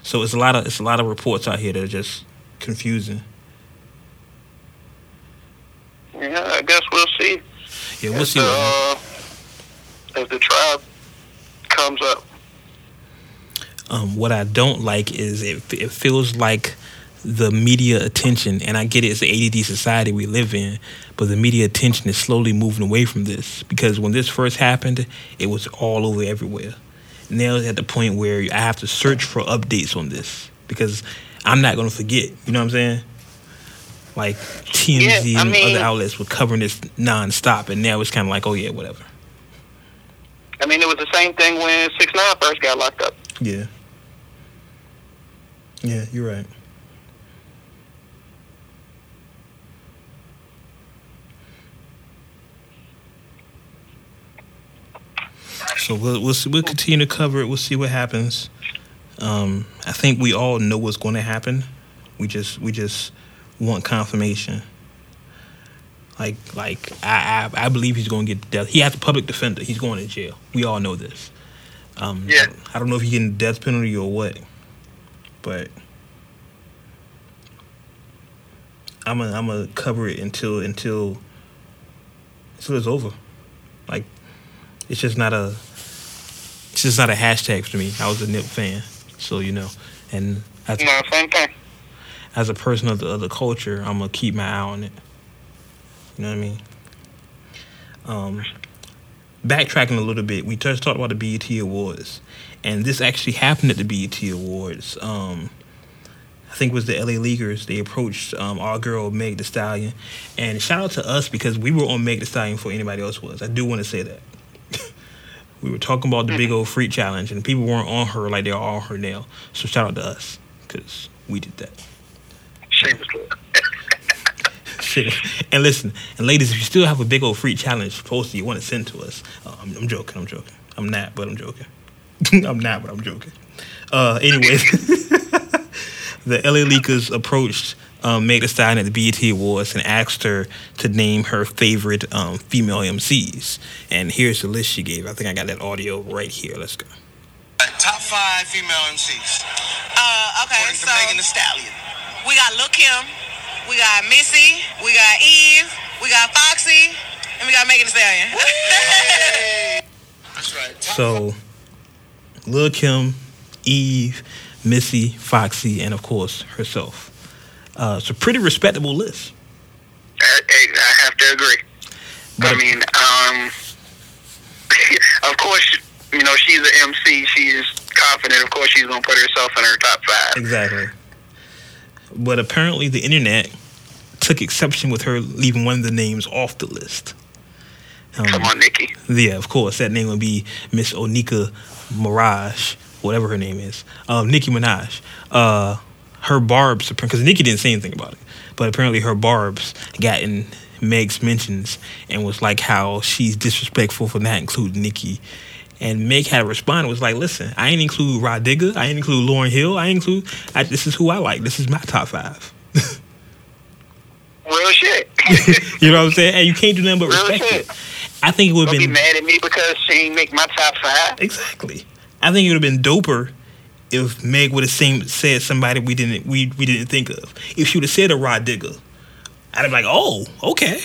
So it's a lot of it's a lot of reports out here that are just confusing. Yeah, I guess we'll see. Yeah, we'll see. The, uh, as the trial comes up. Um, what I don't like is it, it feels like the media attention, and I get it, it's the ADD society we live in, but the media attention is slowly moving away from this because when this first happened, it was all over everywhere. Now it's at the point where I have to search for updates on this because I'm not going to forget. You know what I'm saying? Like TMZ yeah, and mean, other outlets were covering this nonstop, and now it's kind of like, oh yeah, whatever. I mean, it was the same thing when Six Nine first got locked up. Yeah. Yeah, you're right. So we'll we'll, see, we'll continue to cover it. We'll see what happens. Um, I think we all know what's going to happen. We just we just want confirmation. Like like I I, I believe he's going to get death. He has a public defender. He's going to jail. We all know this. Um, yeah. I, don't know if he's getting death penalty or what, but I'm gonna I'm gonna cover it until until until it's over. Like it's just not a it's just not a hashtag for me. I was a Nip fan, so you know, and as, No, same thing. as a person of the, of the culture, I'm gonna keep my eye on it. You know what I mean? Um, backtracking a little bit, we just talked about the BET Awards, and this actually happened at the BET Awards. Um, I think it was the LA Leakers. They approached um, our girl Meg Thee Stallion, and shout out to us because we were on Meg Thee Stallion before anybody else was. I do want to say that. We were talking about the big old freak challenge, and people weren't on her like they are on her now. So shout out to us because we did that. Shit. *laughs* And listen, and ladies, if you still have a big old free challenge posted you want to send to us, uh, I'm, I'm joking, I'm joking. I'm not, but I'm joking. *laughs* I'm not, but I'm joking. Uh, anyways, *laughs* the LA Leakers approached um, Meg Thee Stallion at the BET Awards and asked her to name her favorite um, female MCs. And here's the list she gave. I think I got that audio right here. Let's go. Top five female MCs. Uh, okay, According to so Megan Thee Stallion. we got Lil Kim, we got Missy, we got Eve, we got Foxy, and we got Megan Thee Stallion. *laughs* That's right. Top So, Lil Kim, Eve, Missy, Foxy, and of course herself. Uh, it's a pretty respectable list. I, I I have to agree. But I mean, um, *laughs* of course, you know she's an MC. She's confident. Of course, she's gonna put herself in her top five. exactly. But apparently, the internet took exception with her leaving one of the names off the list. Um, Come on, Nicki. Yeah, of course. That name would be Miss Onika Maraj, whatever her name is. Um, Nicki Minaj. Uh, her barbs, because Nicki didn't say anything about it, but apparently her barbs got in Meg's mentions and was like how she's disrespectful for not including Nicki. And Meg had to respond was like, listen, I ain't include Rah Digga, I ain't include Lauryn Hill, I ain't include, I, this is who I like, this is my top five. *laughs* Real shit. *laughs* you know what I'm saying? And you can't do nothing but Real respect shit. it. I think it would have be been mad at me because she ain't make my top five. Exactly. I think it would have been doper if Meg would have seen, said somebody we didn't we, we didn't think of. If she would have said a Rah Digga, I'd have been like, oh, okay.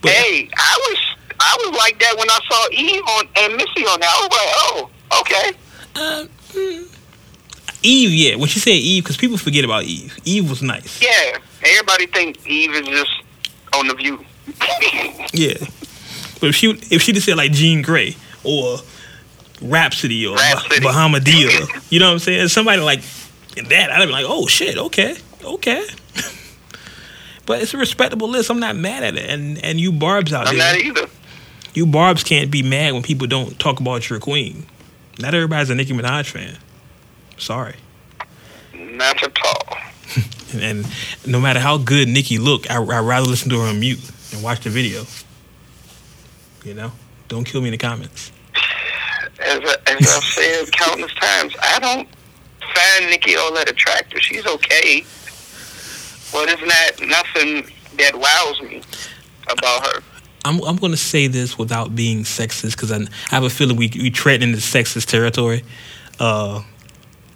But Hey, I was I was like that when I saw Eve on and Missy on that. I was like, oh, okay. uh, mm, Eve, yeah. When she said Eve, because people forget about Eve. Eve was nice. Yeah. Everybody think Eve is just on the view. *laughs* Yeah. But if she if she'd have said like Jean Grae or Rapsody or Rapsody. bah- Bahamadia, you know what I'm saying? Somebody like that, I'd be like, oh shit, okay, okay. *laughs* but it's a respectable list. I'm not mad at it. And and you barbs out there. I'm not either. you barbs can't be mad when people don't talk about your queen. Not everybody's a Nicki Minaj fan. Sorry. Not at all. *laughs* And, and no matter how good Nicki look, I, I'd rather listen to her on mute and watch the video. You know, don't kill me in the comments. As, I, as I've said countless times, I don't find Nicki all that attractive. She's okay, but it's not nothing that wows me about her. I'm I'm going to say this without being sexist because I, I have a feeling we we tread into sexist territory. Uh,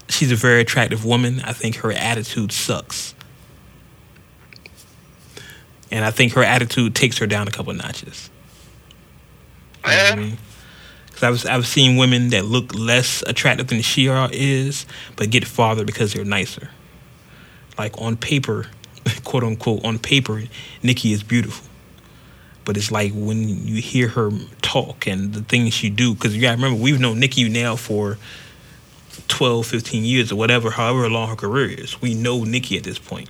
she's a very attractive woman. I think her attitude sucks, and I think her attitude takes her down a couple notches. You know I Yeah. Mean? 'Cause I've I've seen women that look less attractive than she is, but get farther because they're nicer. Like on paper, *laughs* quote unquote, on paper, Nicki is beautiful. But it's like when you hear her talk and the things she do, because you gotta remember, we've known Nicki now for 12, 15 years or whatever, however long her career is. We know Nicki at this point.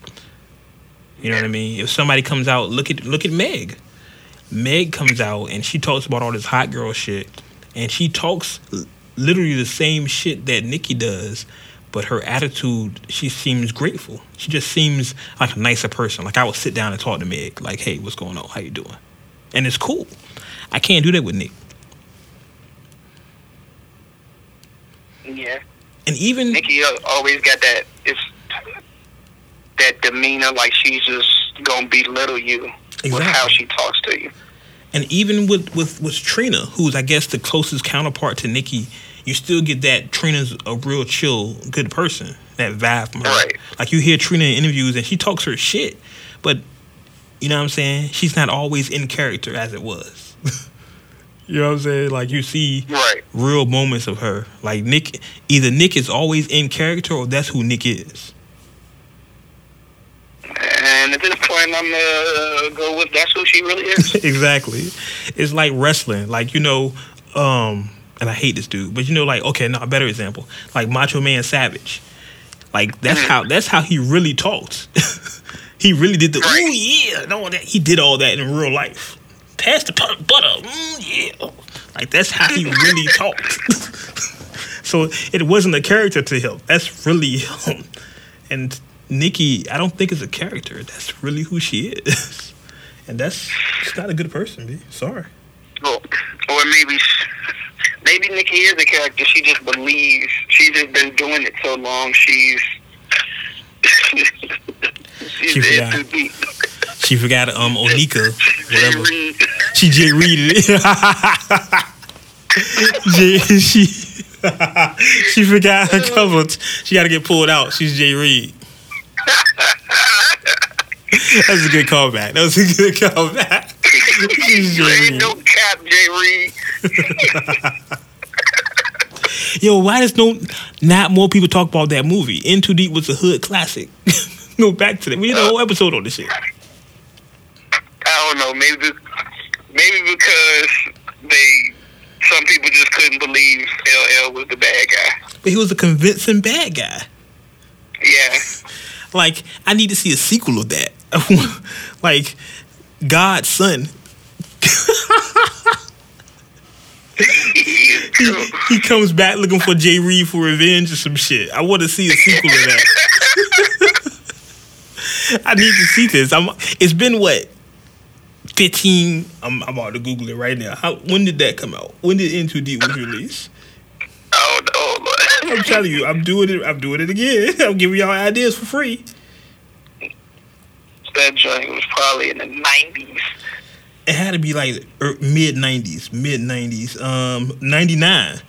You know what I mean? If somebody comes out, look at look at Meg. Meg comes out and she talks about all this hot girl shit, and she talks literally the same shit that Nicki does, but her attitude, she seems grateful. She just seems like a nicer person. Like I would sit down and talk to Meg, like, "Hey, what's going on? How you doing?" And it's cool. I can't do that with Nick. Yeah, And even Nicki always got that. It's that demeanor, like she's just gonna belittle you with how she talks to you. And even with, with, with Trina, who's I guess the closest counterpart to Nicki, you still get that Trina's a real chill, good person. That vibe from her. Right. Like you hear Trina in interviews and she talks her shit, but you know what I'm saying? She's not always in character as it was. *laughs* You know what I'm saying? Like you see Right. real moments of her. Like Nick, either Nick is always in character or that's who Nick is. And at this point, I'm gonna go with that's who she really is. *laughs* exactly. It's like wrestling. Like, you know, um, and I hate this dude, but you know, like, okay, no, a better example. Like Macho Man Savage. Like that's how that's how he really talks. *laughs* he really did the Right. ooh yeah, all that. He did all that in real life. Pass the butter, mm, yeah. Like that's how he really *laughs* talked. so it wasn't a character to him. That's really him. And Nicki, I don't think is a character. That's really who she is. *laughs* And that's she's not a good person, B. Sorry. or, or maybe, maybe Nicki is a character. She just believes. She's just been doing it so long. She's. *laughs* she's She forgot. too deep. She forgot um Onika, *laughs* whatever. She J readed it. J she she forgot her cover. She got to get pulled out. She's J Reed. *laughs* That's a good callback. That was a good callback. J Ain't no cap, Jay Reed. *laughs* Yo, why does no not more people talk about that movie? In Too Deep was a hood classic. *laughs* no, back to that. We did a whole episode on this shit. I don't know. Maybe, maybe because they, some people just couldn't believe LL was the bad guy. But he was a convincing bad guy. Yeah. Like, I need to see a sequel of that. *laughs* like, God's son. he, he comes back looking for Jay Reed for revenge or some shit. I want to see a sequel of that. *laughs* I need to see this. I'm. It's been what? Fifteen. I'm. I'm about to Google it right now. How? When did that come out? When did In Too Deep was released? Oh. I'm telling you, I'm doing it. I'm doing it again. *laughs* I'm giving y'all ideas for free. that joint was probably in the nineties. It had to be like mid '90s, mid '90s, um, '99,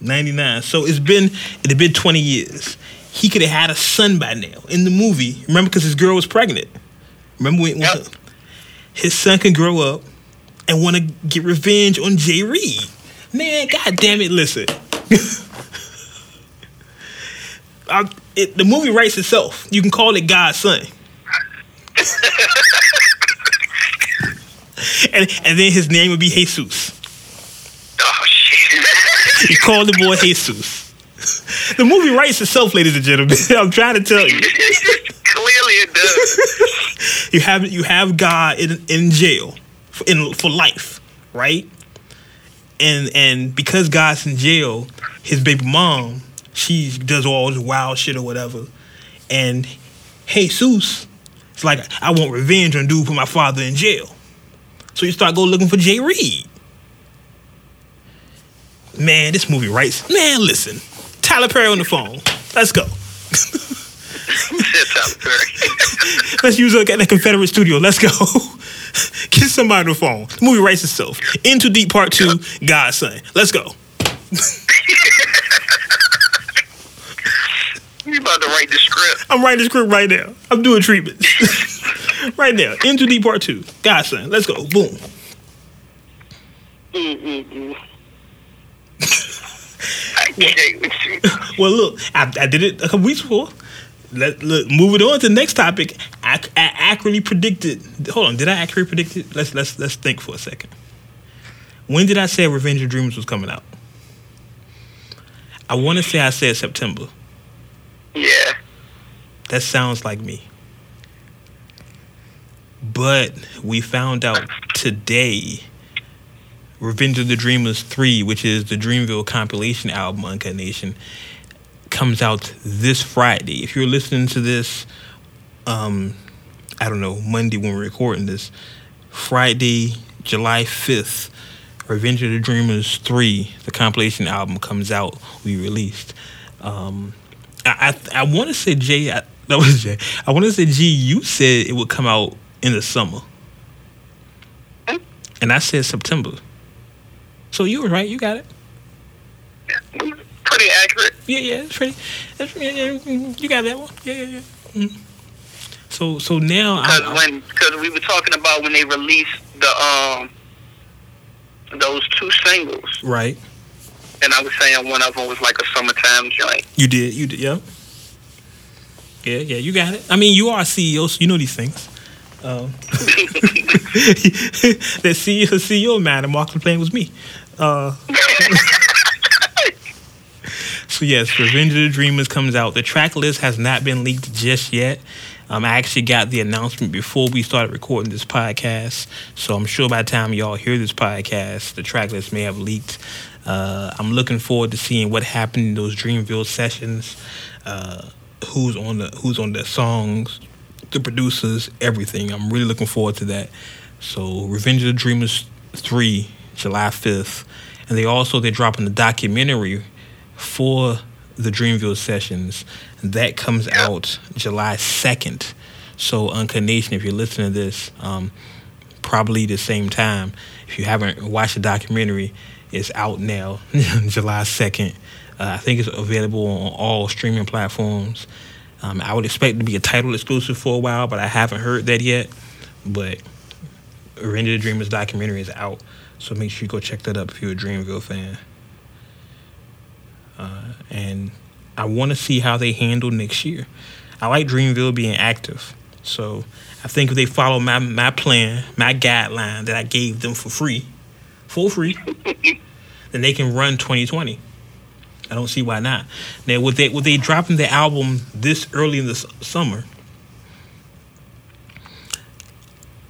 '99. So it's been it had been 20 years. He could have had a son by now in the movie. Remember, because his girl was pregnant. Remember when, when Yep. his son can grow up and want to get revenge on Jay Reed? Man, god damn it! Listen, *laughs* I, it, the movie writes itself. You can call it God's son. and and then his name would be Jesus. Oh shit. You call the boy Jesus. The movie writes itself, ladies and gentlemen. *laughs* I'm trying to tell you. Clearly it does. *laughs* You have you have God in in jail for, in for life, right? And and because God's in jail, his baby mom, she does all this wild shit or whatever. And Jesus, it's like I want revenge on dude put my father in jail. So you start go looking for Jay Reed. Man, this movie writes. Man, listen, Tyler Perry on the phone. Let's go. *laughs* Let's use it at the Confederate studio. Let's go. *laughs* Get somebody on the phone. The movie writes itself. In Too Deep Part 2, God's Son. Let's go. *laughs* You about to write the script? I'm writing the script right now. I'm doing treatments. *laughs* right now. In Too Deep Part 2, God's Son. Let's go. Boom. Mm-mm-mm. I can't with you. *laughs* Well, look, I, I did it a couple weeks before. Let, look, moving on to the next topic. I, I accurately predicted. Hold on, did I accurately predict it? Let's let's let's think for a second. When did I say Revenge of Dreams was coming out? I want to say I said September. Yeah. That sounds like me. But we found out today Revenge of the Dreamers 3, which is the Dreamville compilation album, Uncut Nation, comes out this Friday. If you're listening to this, um, I don't know, Monday when we're recording this, Friday, July 5th, Revenge of the Dreamers 3, the compilation album comes out, we released. Um, I I, I want to say Jay. I, *laughs* that was Jay. I want to say G. You said it would come out in the summer, and I said September. So you were right. You got it. Pretty accurate. Yeah, yeah. It's pretty. It's, yeah, yeah, mm, you got that one. Yeah, yeah, yeah. Mm. So so now Because when, because we were talking about when they released the um those two singles, Right. And I was saying one of them was like a summertime joint. You did. You did. Yep. Yeah, yeah, you got it. I mean, you are a CEO, so you know these things. Um, *laughs* the CEO, CEO man, and Mark McLean was me. Uh, *laughs* so yes, Revenge of the Dreamers comes out. The track list has not been leaked just yet. Um, I actually got the announcement before we started recording this podcast, so I'm sure by the time y'all hear this podcast, the track list may have leaked. Uh, I'm looking forward to seeing what happened in those Dreamville sessions. Uh, who's on the who's on the songs, the producers, everything. I'm really looking forward to that. So Revenge of the Dreamers three, July fifth, and they also they're dropping the documentary for the Dreamville sessions. That comes out July second. So Uncut Nation, if you're listening to this, um, probably the same time. If you haven't watched the documentary, it's out now, *laughs* July second. Uh, I think it's available on all streaming platforms. Um, I would expect to be a Tidal exclusive for a while, but I haven't heard that yet. But of the Dreamers documentary is out, so make sure you go check that up if you're a Dreamville fan. Uh, and I want to see how they handle next year. I like Dreamville being active, so I think if they follow my my plan, my guideline that I gave them for free, for free, then they can run 2020. I don't see why not. Now, with they with they dropping the album this early in the s- summer,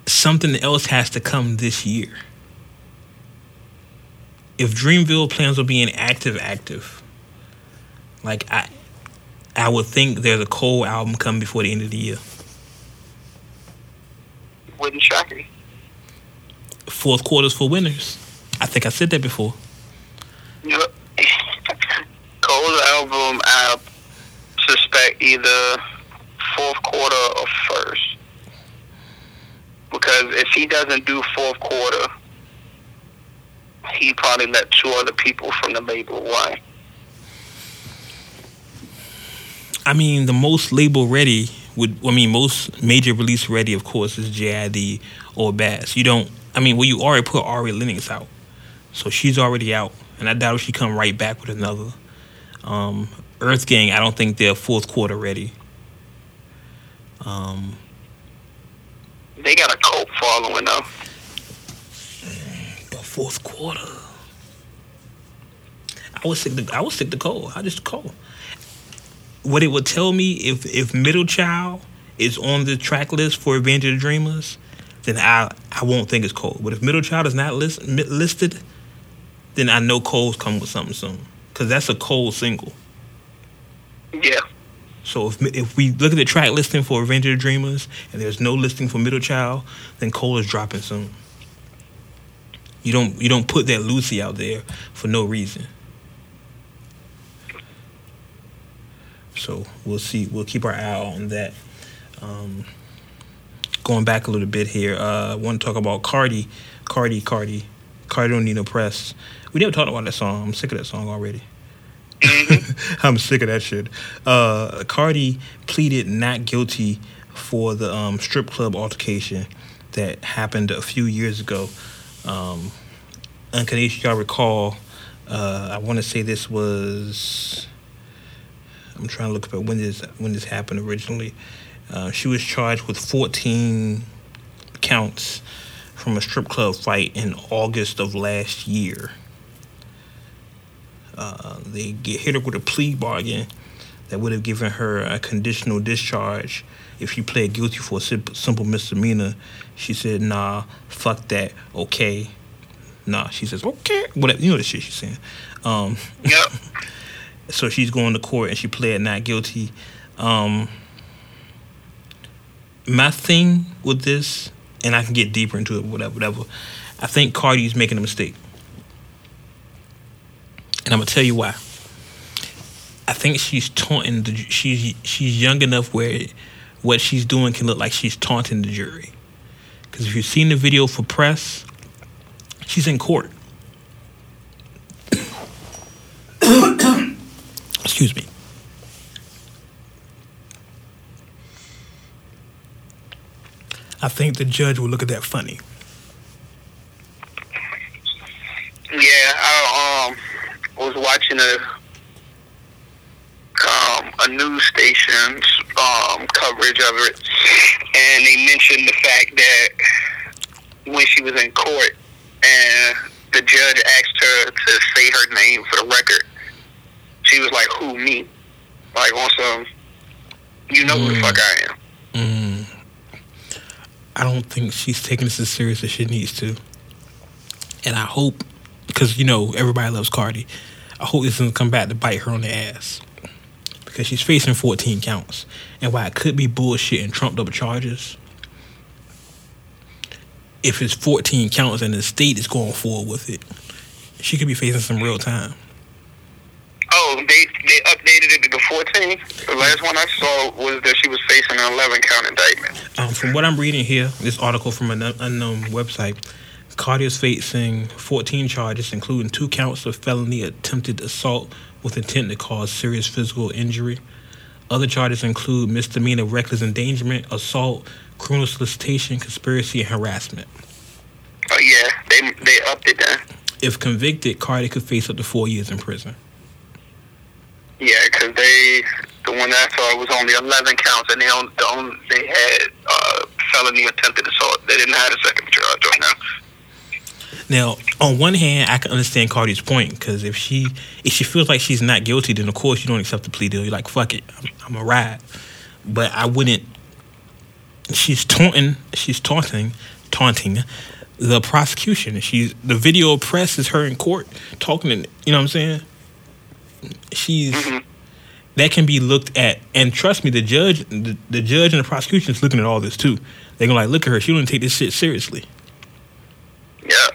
something else has to come this year. If Dreamville plans on being active, active, like I, I would think there's a Cole album coming before the end of the year. Wouldn't shock me. Fourth quarters for winners. I think I said that before. Cole's album, I suspect either fourth quarter or first. Because if he doesn't do fourth quarter, he probably let two other people from the label run. I mean, the most label ready would, I mean, most major release ready, of course, is JID or Bas. You don't, I mean, well, you already put Ari Lennox out. So she's already out. And I doubt if she come right back with another. Um, Earth Gang, I don't think they're fourth quarter ready. Um, They got a cult following though. but fourth quarter. I would stick the I would stick the Cole. I just Cole. What it would tell me if if Middle Child is on the track list for Revenge of the Dreamers, then I I won't think it's Cole. But if Middle Child is not list, listed, then I know Cole's coming with something soon because that's a Cole single. Yeah. So if if we look at the track listing for of the Dreamers and there's no listing for Middle Child, then Cole is dropping soon. You don't you don't put that Lucy out there for no reason. So we'll see. We'll keep our eye on that. Um, going back a little bit here, uh, I want to talk about Cardi, Cardi, Cardi, Cardi don't need no press. We never talked about that song. I'm sick of that song already. *laughs* I'm sick of that shit. Uh, Cardi pleaded not guilty for the um, strip club altercation that happened a few years ago. Um, Uncanation, y'all recall, uh, I want to say this was. I'm trying to look up when this when this happened originally. Uh, she was charged with 14 counts from a strip club fight in August of last year. Uh, they get hit her with a plea bargain that would have given her a conditional discharge if she pled guilty for a simple misdemeanor. She said, "Nah, fuck that. Okay." Nah, she says, "Okay." Whatever. You know the shit she's saying. Um, Yep. *laughs* so she's going to court and she pled not guilty. Um, my thing with this, and I can get deeper into it, whatever, whatever. I think Cardi's making a mistake, and I'm gonna tell you why. I think she's taunting the. She's she's young enough where what she's doing can look like she's taunting the jury. Because if you've seen the video for press, she's in court. *coughs* Excuse me. I think the judge will look at that funny was watching a um, a news station's um, coverage of it, and they mentioned the fact that when she was in court, and the judge asked her to say her name for the record, she was like, "Who me?" Like "Also, you know mm. who the fuck I am. Mm. I don't think she's taking this as serious as she needs to, and I hope because you know everybody loves Cardi. I hope this doesn't come back to bite her on the ass. Because she's facing 14 counts. And while it could be bullshit and trumped up charges, if it's 14 counts and the state is going forward with it, she could be facing some real time. Oh, they they updated it to the 14. The last one I saw was that she was facing an 11 count indictment. Um, from what I'm reading here, this article from an unknown website, Cardi is facing 14 charges, including two counts of felony attempted assault with intent to cause serious physical injury. Other charges include misdemeanor reckless endangerment, assault, criminal solicitation, conspiracy, and harassment. Oh yeah, they they upped it then. If convicted, Cardi could face up to four years in prison. Yeah, because they the one that I saw was only 11 counts, and they on, the on, they had uh, felony attempted assault. They didn't have a second charge on them. Now, on one hand, I can understand Cardi's point because if she if she feels like she's not guilty, then of course you don't accept the plea deal. You're like, fuck it, I'm, I'm a ride. But I wouldn't. She's taunting. She's taunting, taunting the prosecution. She's the video press is her in court talking. To, you know what I'm saying? She's mm-hmm. that can be looked at, and trust me, the judge, the, the judge and the prosecution is looking at all this too. They're gonna like, look at her. She don't take this shit seriously. Yeah,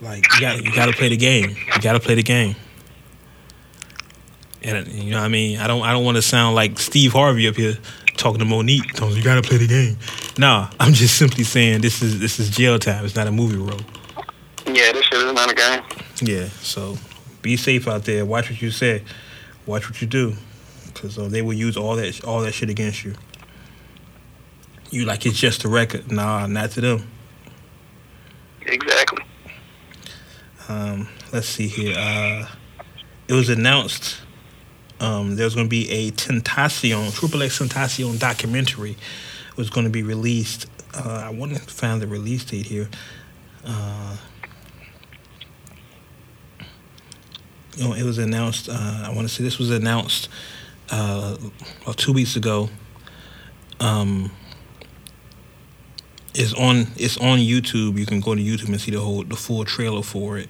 Like you got you got to play the game. You got to play the game. And you know what I mean? I don't I don't want to sound like Steve Harvey up here talking to Mo'Nique. Telling you got to play the game. Nah, *laughs* I'm just simply saying this is this is jail time. It's not a movie role. yeah, this shit is not a game. Yeah. So be safe out there. Watch what you say. Watch what you do, because uh, they will use all that all that shit against you. You like it's just a record. Nah, not to them. Exactly. Um, let's see here. Uh, it was announced um, there's going to be a Tentacion, Triple X Tentacion documentary was going to be released. Uh, I want to find the release date here. Uh, you know, it was announced. Uh, I want to say this was announced uh, two weeks ago. Um, it's on it's on YouTube. You can go to YouTube and see the whole the full trailer for it.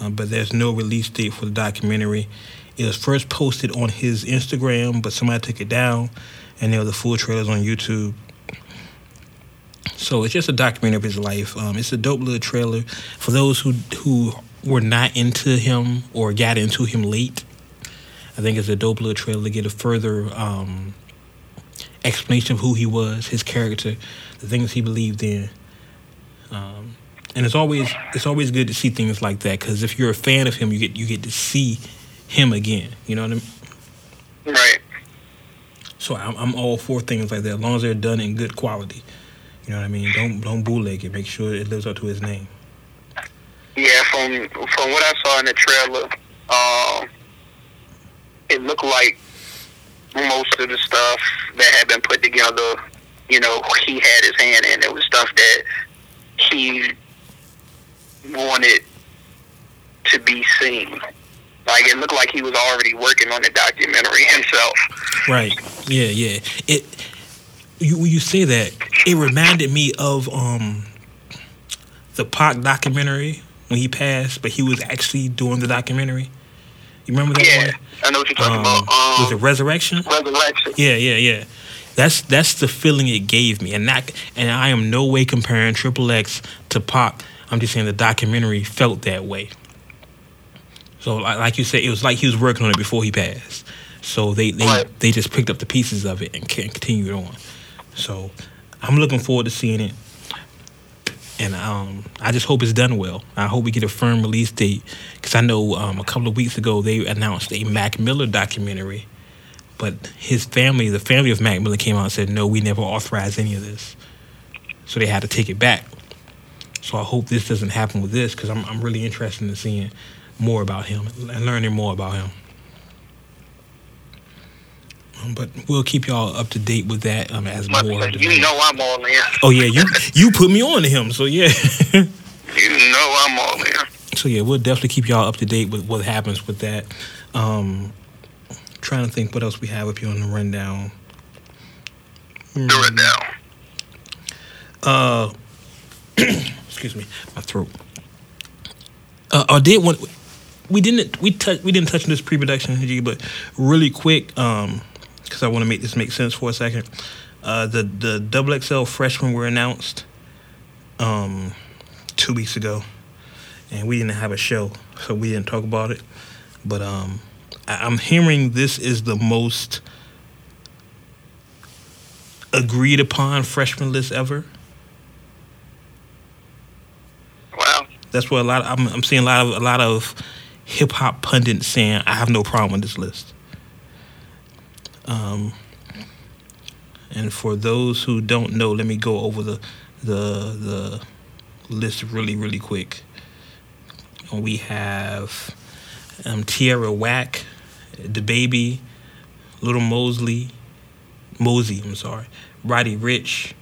Uh, but there's no release date for the documentary. It was first posted on his Instagram, but somebody took it down, and there were the full trailers on YouTube. So it's just a documentary of his life. Um, it's a dope little trailer for those who who were not into him or got into him late. I think it's a dope little trailer to get a further um, explanation of who he was, his character, the things he believed in. Um, and it's always it's always good to see things like that because if you're a fan of him, you get you get to see him again. You know what I mean? Right. So I'm, I'm all for things like that as long as they're done in good quality. You know what I mean? Don't don't bootleg it. Make sure it lives up to his name. Yeah, from from what I saw in the trailer, um, it looked like most of the stuff that had been put together, you know, he had his hand in. It was stuff that he wanted to be seen. Like it looked like he was already working on the documentary *laughs* himself. Right. Yeah. Yeah. It. You when you say that, it reminded me of um the Pac documentary when he passed, but he was actually doing the documentary. You remember that Yeah, one? I know what you're talking Um, about. was it Um, Resurrection? Resurrection. Yeah, yeah, yeah. That's that's the feeling it gave me, and not and I am no way comparing Triple X to Pop. I'm just saying the documentary felt that way. So, like, you said, it was like he was working on it before he passed. So they they, Right. they just picked up the pieces of it and continued on. So I'm looking forward to seeing it, and um, I just hope it's done well. I hope we get a firm release date because I know um, a couple of weeks ago they announced a Mac Miller documentary but his family, the family of Mac Miller, came out and said, "No, we never authorized any of this." So they had to take it back. So I hope this doesn't happen with this because I'm I'm really interested in seeing more about him and learning more about him. Um, but we'll keep y'all up to date with that um, as But more. you know I'm all in. Oh yeah, you you put me on to him, so yeah. *laughs* You know I'm all in. so yeah, we'll definitely keep y'all up to date with what happens with that. Um, trying to think what else we have up here on the rundown. Do it now. Uh, *clears throat* excuse me, my throat. Uh, I did want. We didn't we touch we didn't touch on this pre-production, but really quick, um, because I want to make this make sense for a second. Uh, the the double XL freshmen were announced, um, two weeks ago, and we didn't have a show, so we didn't talk about it. But um, I, I'm hearing this is the most agreed upon freshman list ever. Wow. That's what a lot. I'm, I'm seeing a lot of a lot of hip hop pundits saying I have no problem with this list. Um, and for those who don't know, let me go over the the the list really really quick. We have um, Tierra Whack, DaBaby, Little Mosley, Mosey. I'm sorry, Roddy Ricch,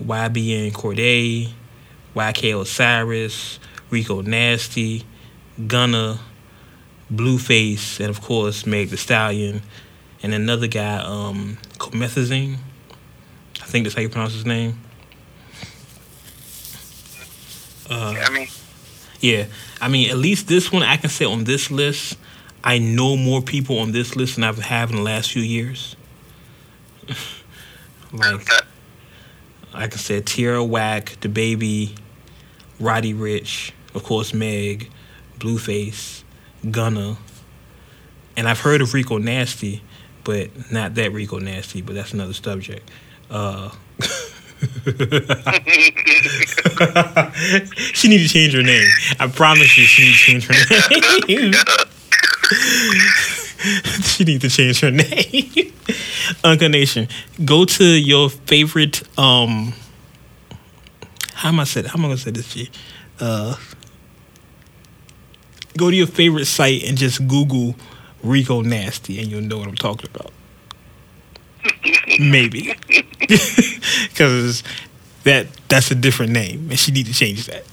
YBN Cordae, YK Osiris, Rico Nasty, Gunna, Blueface, and of course Meg Thee Stallion, and another guy, um, Comethazine. I think that's how you pronounce his name. Uh, I mean, yeah, I mean, at least this one I can say on this list, I know more people on this list than I've had in the last few years. *laughs* like, I said, Tierra Whack, DaBaby, Roddy Ricch, of course, Meg, Blueface, Gunna, and I've heard of Rico Nasty, but not that Rico Nasty, but that's another subject. Uh, *laughs* *laughs* she need to change her name. I promise you, she need to change her name. *laughs* she need to change her name. Uncle Nation, go to your favorite. Um, how am I say? How am I gonna say this? G? Uh, go to your favorite site and just Google Rico Nasty, and you'll know what I'm talking about. Maybe, *laughs* because that that's a different name, and she need to change that.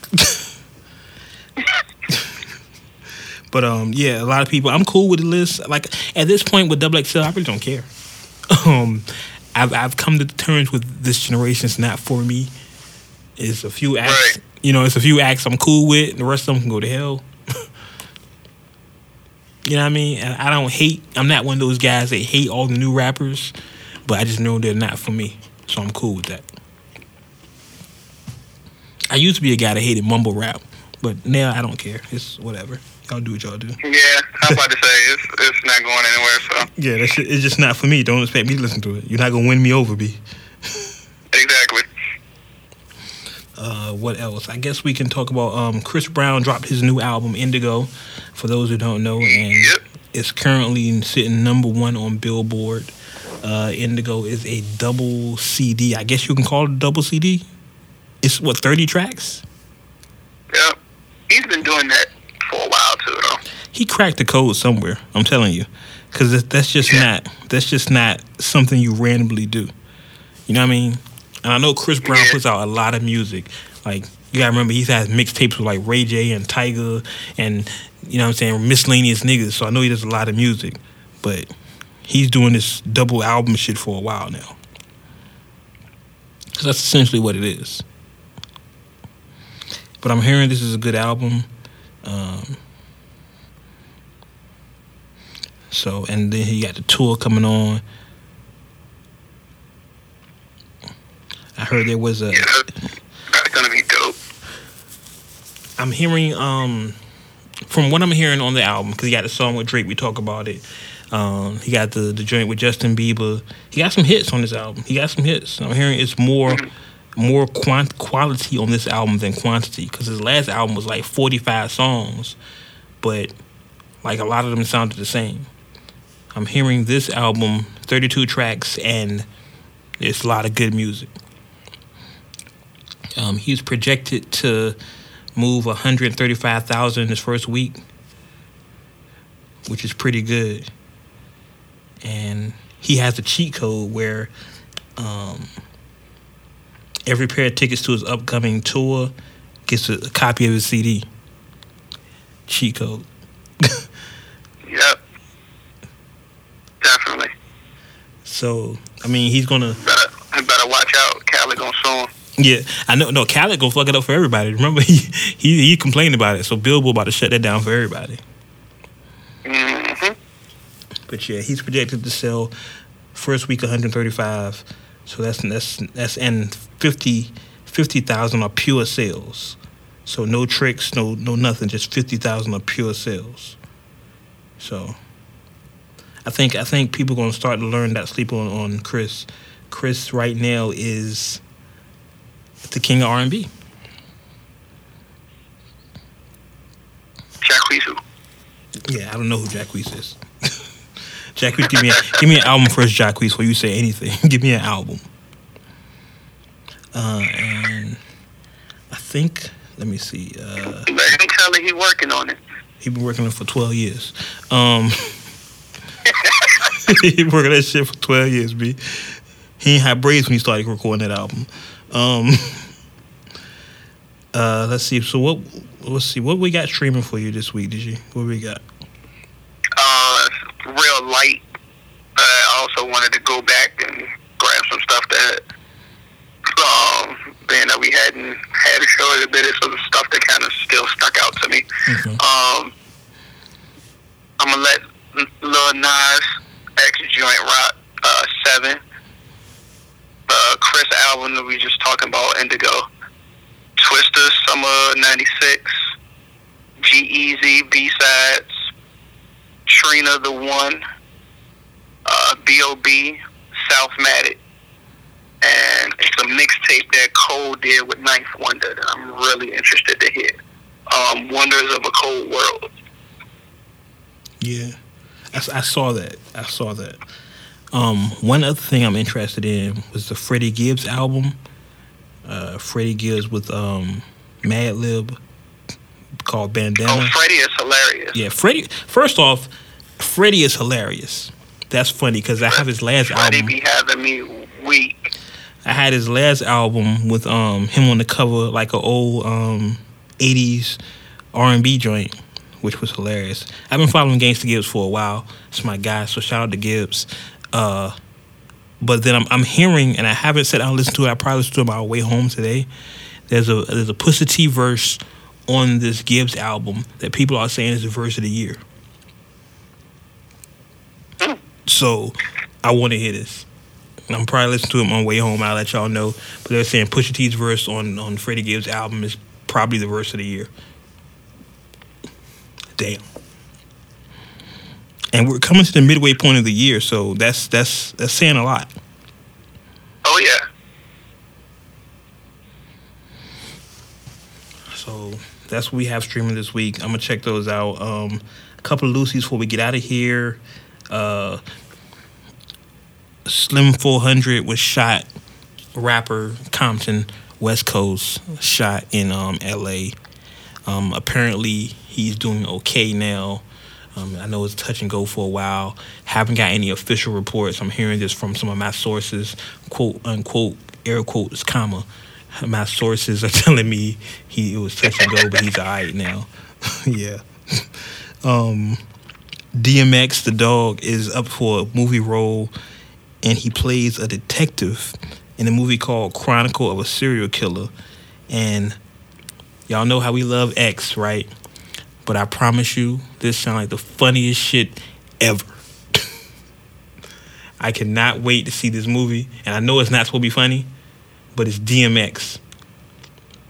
*laughs* but um, yeah, a lot of people. I'm cool with the list. Like at this point with Double XL, I really don't care. *laughs* Um, I've I've come to terms with this generation's not for me. It's a few acts, you know. It's a few acts I'm cool with. and The rest of them can go to hell. You know what I mean? I don't hate. I'm not one of those guys that hate all the new rappers, but I just know they're not for me. So I'm cool with that. I used to be a guy that hated mumble rap, but now I don't care. It's whatever. Y'all do what y'all do. yeah, I'm about to say it's it's not going anywhere. So Yeah, that shit, it's just not for me. Don't expect me to listen to it. You're not gonna win me over, B. exactly. Uh, what else? I guess we can talk about um, Chris Brown dropped his new album Indigo. For those who don't know, and Yep. it's currently sitting number one on Billboard. Uh, Indigo is a double CD. I guess you can call it a double CD. It's what thirty tracks. Yep. He's been doing that for a while too, though. He cracked the code somewhere. I'm telling you, because that's just Yeah. not that's just not something you randomly do. You know what I mean? And I know Chris Brown Yeah. puts out a lot of music. Like you gotta remember, he's had mixtapes with like Ray J and Tyga and you know what I'm saying, miscellaneous niggas. So I know he does a lot of music, but he's doing this double album shit for a while now. 'Cause that's essentially what it is. But I'm hearing this is a good album. Um, so and then he got the tour coming on. I heard there was a. Yeah, that's gonna be dope. I'm hearing um from what I'm hearing on the album because he got a song with Drake. We talk about it. Um, he got the the joint with Justin Bieber. He got some hits on this album. He got some hits. I'm hearing it's more more quant- quality on this album than quantity because his last album was like 45 songs, but like a lot of them sounded the same. I'm hearing this album 32 tracks and it's a lot of good music. Um, he's projected to move 135,000 in his first week, which is pretty good. And he has a cheat code where um, every pair of tickets to his upcoming tour gets a, a copy of his CD. Cheat code. *laughs* Yep. Definitely. So I mean, he's gonna. Better, better watch out. Cali gonna sue him. Yeah, I know. No, Khaled gonna fuck it up for everybody. Remember, *laughs* he he, he complained about it. So Billboard about to shut that down for everybody. hmm But yeah, he's projected to sell first week 135. So that's that's that's and 50 50,000 are pure sales. So no tricks, no no nothing, just 50,000 are pure sales. So I think I think people going to start to learn that sleep on on Chris. Chris right now is the king of R&B. Jacquees. Yeah, I don't know who Jacquees is. *laughs* Jacquees, give me a, give me an album first, Jacquees, before you say anything. *laughs* give me an album. Uh, and I think, let me see. Uh, Let him tell her he working on it. he been working on it for twelve years. Um, *laughs* he been working that shit for twelve years, b. He ain't had braids when he started recording that album. Um, *laughs* uh, let's see. So what? Let's see. What we got streaming for you this week? Did you? What we got? Uh, real light. Uh, I also wanted to go back and grab some stuff that, um, being that we hadn't had a show, in a bit so the stuff that kind of still stuck out to me. Okay. Um, I'm gonna let Lil Nas X Joint Rock uh, Seven. Uh, Chris album that we just talking about Indigo. Twista Summer '96. G Easy B sides. Trina the One. Uh, B.O.B. Southmatic. And it's a mixtape that Cole did with Ninth Wonder that I'm really interested to hear. Um, Wonders of a Cold World. Yeah, I saw that. I saw that. Um, one other thing I'm interested in was the Freddie Gibbs album. Uh, Freddie Gibbs with um, Madlib called Bandana. Oh, Freddie is hilarious. Yeah, Freddie. First off, Freddie is hilarious. That's funny because I have his last Freddie album. be having me weak. I had his last album with um him on the cover, like an old um '80s R&B joint, which was hilarious. I've been following Gangsta Gibbs for a while. It's my guy, so shout out to Gibbs. Uh, but then I'm I'm hearing, and I haven't sat down and listened to it. I probably listened to it on my way home today. There's a there's a Pusha T verse on this Gibbs album that people are saying is the verse of the year. So I want to hear this. I'm probably listening to it on my way home. I'll let y'all know. But they're saying Pusha T's verse on on Freddie Gibbs' album is probably the verse of the year. Damn. And we're coming to the midway point of the year, so that's that's that's saying a lot. Oh yeah. So that's what we have streaming this week. I'm gonna check those out. Um, a couple of Lucy's before we get out of here. Uh, Slim 400 was shot. Rapper Compton, West Coast, shot in um, L.A. Um, apparently he's doing okay now. Um, I know it's touch and go for a while. Haven't got any official reports. I'm hearing this from some of my sources, quote unquote, air quotes, comma. My sources are *laughs* telling me he it was touch and go, but he's all right now. *laughs* yeah. Um, DMX, the dog, is up for a movie role, and he plays a detective in a movie called Chronicle of a Serial Killer. And y'all know how we love X, right? But I promise you, this sounds like the funniest shit ever. I cannot wait to see this movie, and I know it's not supposed to be funny, but it's DMX.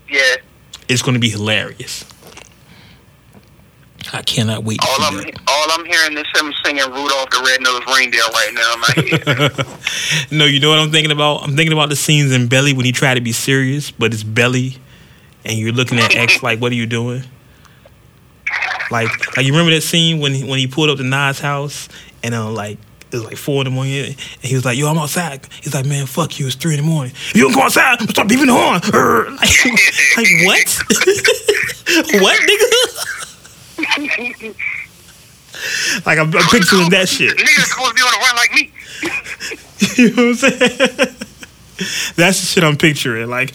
Yeah. It's going to be hilarious. I cannot wait to All see I'm that. all I'm hearing is him singing Rudolph the Red-Nosed Reindeer right now in my *laughs* head. no, you know what I'm thinking about? I'm thinking about the scenes in Belly when he tried to be serious, but it's Belly, and you're looking at X like, what are you doing? Like, like you remember that scene when he, when he pulled up to Nas' house, and uh, like it was like four in the morning, and he was like, "Yo, I'm outside." He's like, "Man, fuck you! It's three in the morning. You don't go outside. Stop beeping the horn." *laughs* Like, like what? *laughs* what, nigga? *laughs* like I'm, I'm picturing that shit. Niggas supposed to be on the run like me. you know what I'm saying? That's the shit I'm picturing. Like,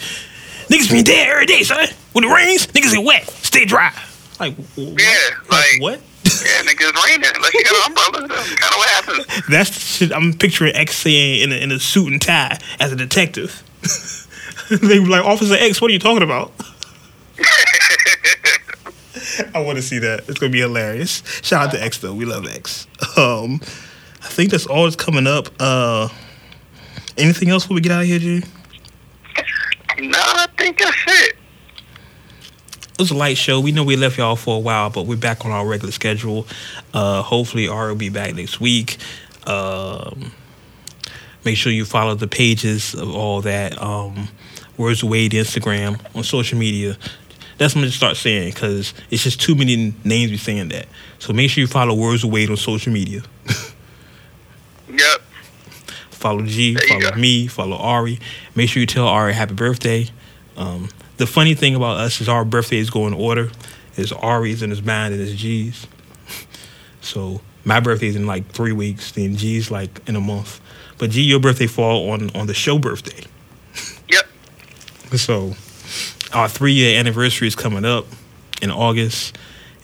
niggas be dead every day, son. When it rains, niggas get wet, stay dry. Like, what? Yeah, like- what? Yeah, niggas raining. Like you got an umbrella. That's kind of what happens. *laughs* That's the shit I'm picturing X saying in a, in a suit and tie as a detective. *laughs* they be like, Officer X, what are you talking about? *laughs* I want to see that. It's gonna be hilarious. Shout out to X though. We love X. Um, I think that's all that's coming up. Uh, anything else we get out of here, G? no, I think that's it. It was a light show. We know we left y'all for a while, but we're back on our regular schedule. Uh, hopefully, Ari will be back next week. Um, make sure you follow the pages of all that. Um, Words Away, the Instagram, on social media. That's what I'm gonna start saying because it's just too many names be saying that. So make sure you follow Words Away on social media. *laughs* Yep. Follow G, There follow me, follow Ari. Make sure you tell Ari happy birthday. Um, the funny thing about us is our birthdays go in order. It's Ari's and it's mine and it's G's. So my birthday's in like three weeks, then G's like in a month. But G, your birthday fall on on the show birthday. Yep. So our three year anniversary is coming up in August,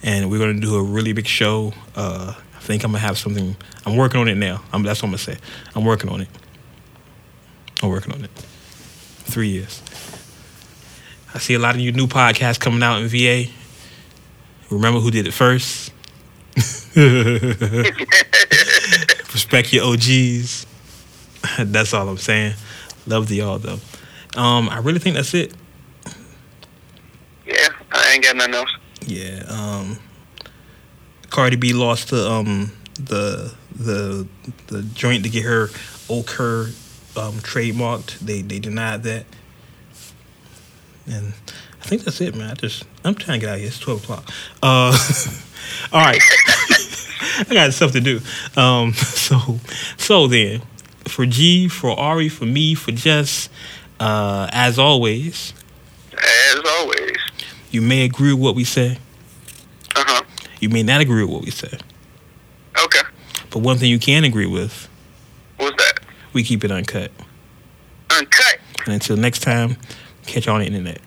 and we're gonna do a really big show. Uh, I think I'm gonna have something. I'm working on it now. I'm, that's what I'm gonna say. I'm working on it. I'm working on it. Three years. I see a lot of you new podcasts coming out in VA. Remember who did it first? *laughs* Respect your OGs. That's all I'm saying. Love to y'all though. Um, I really think that's it. Yeah, I ain't got nothing else. Yeah. Um, Cardi B lost the um the the the joint to get her Okurrr um, trademarked. They they denied that, and I think that's it, man. I just I'm trying to get out of here. It's twelve o'clock. Uh, *laughs* all right. *laughs* I got stuff to do. Um, *laughs* so so then, for G, for Ari, for me, for Jess, uh, as always, As always. you may agree with what we say. Uh huh. You may not agree with what we say. Okay. But one thing you can agree with, What's that? we keep it uncut. Uncut. And until next time, catch on the internet.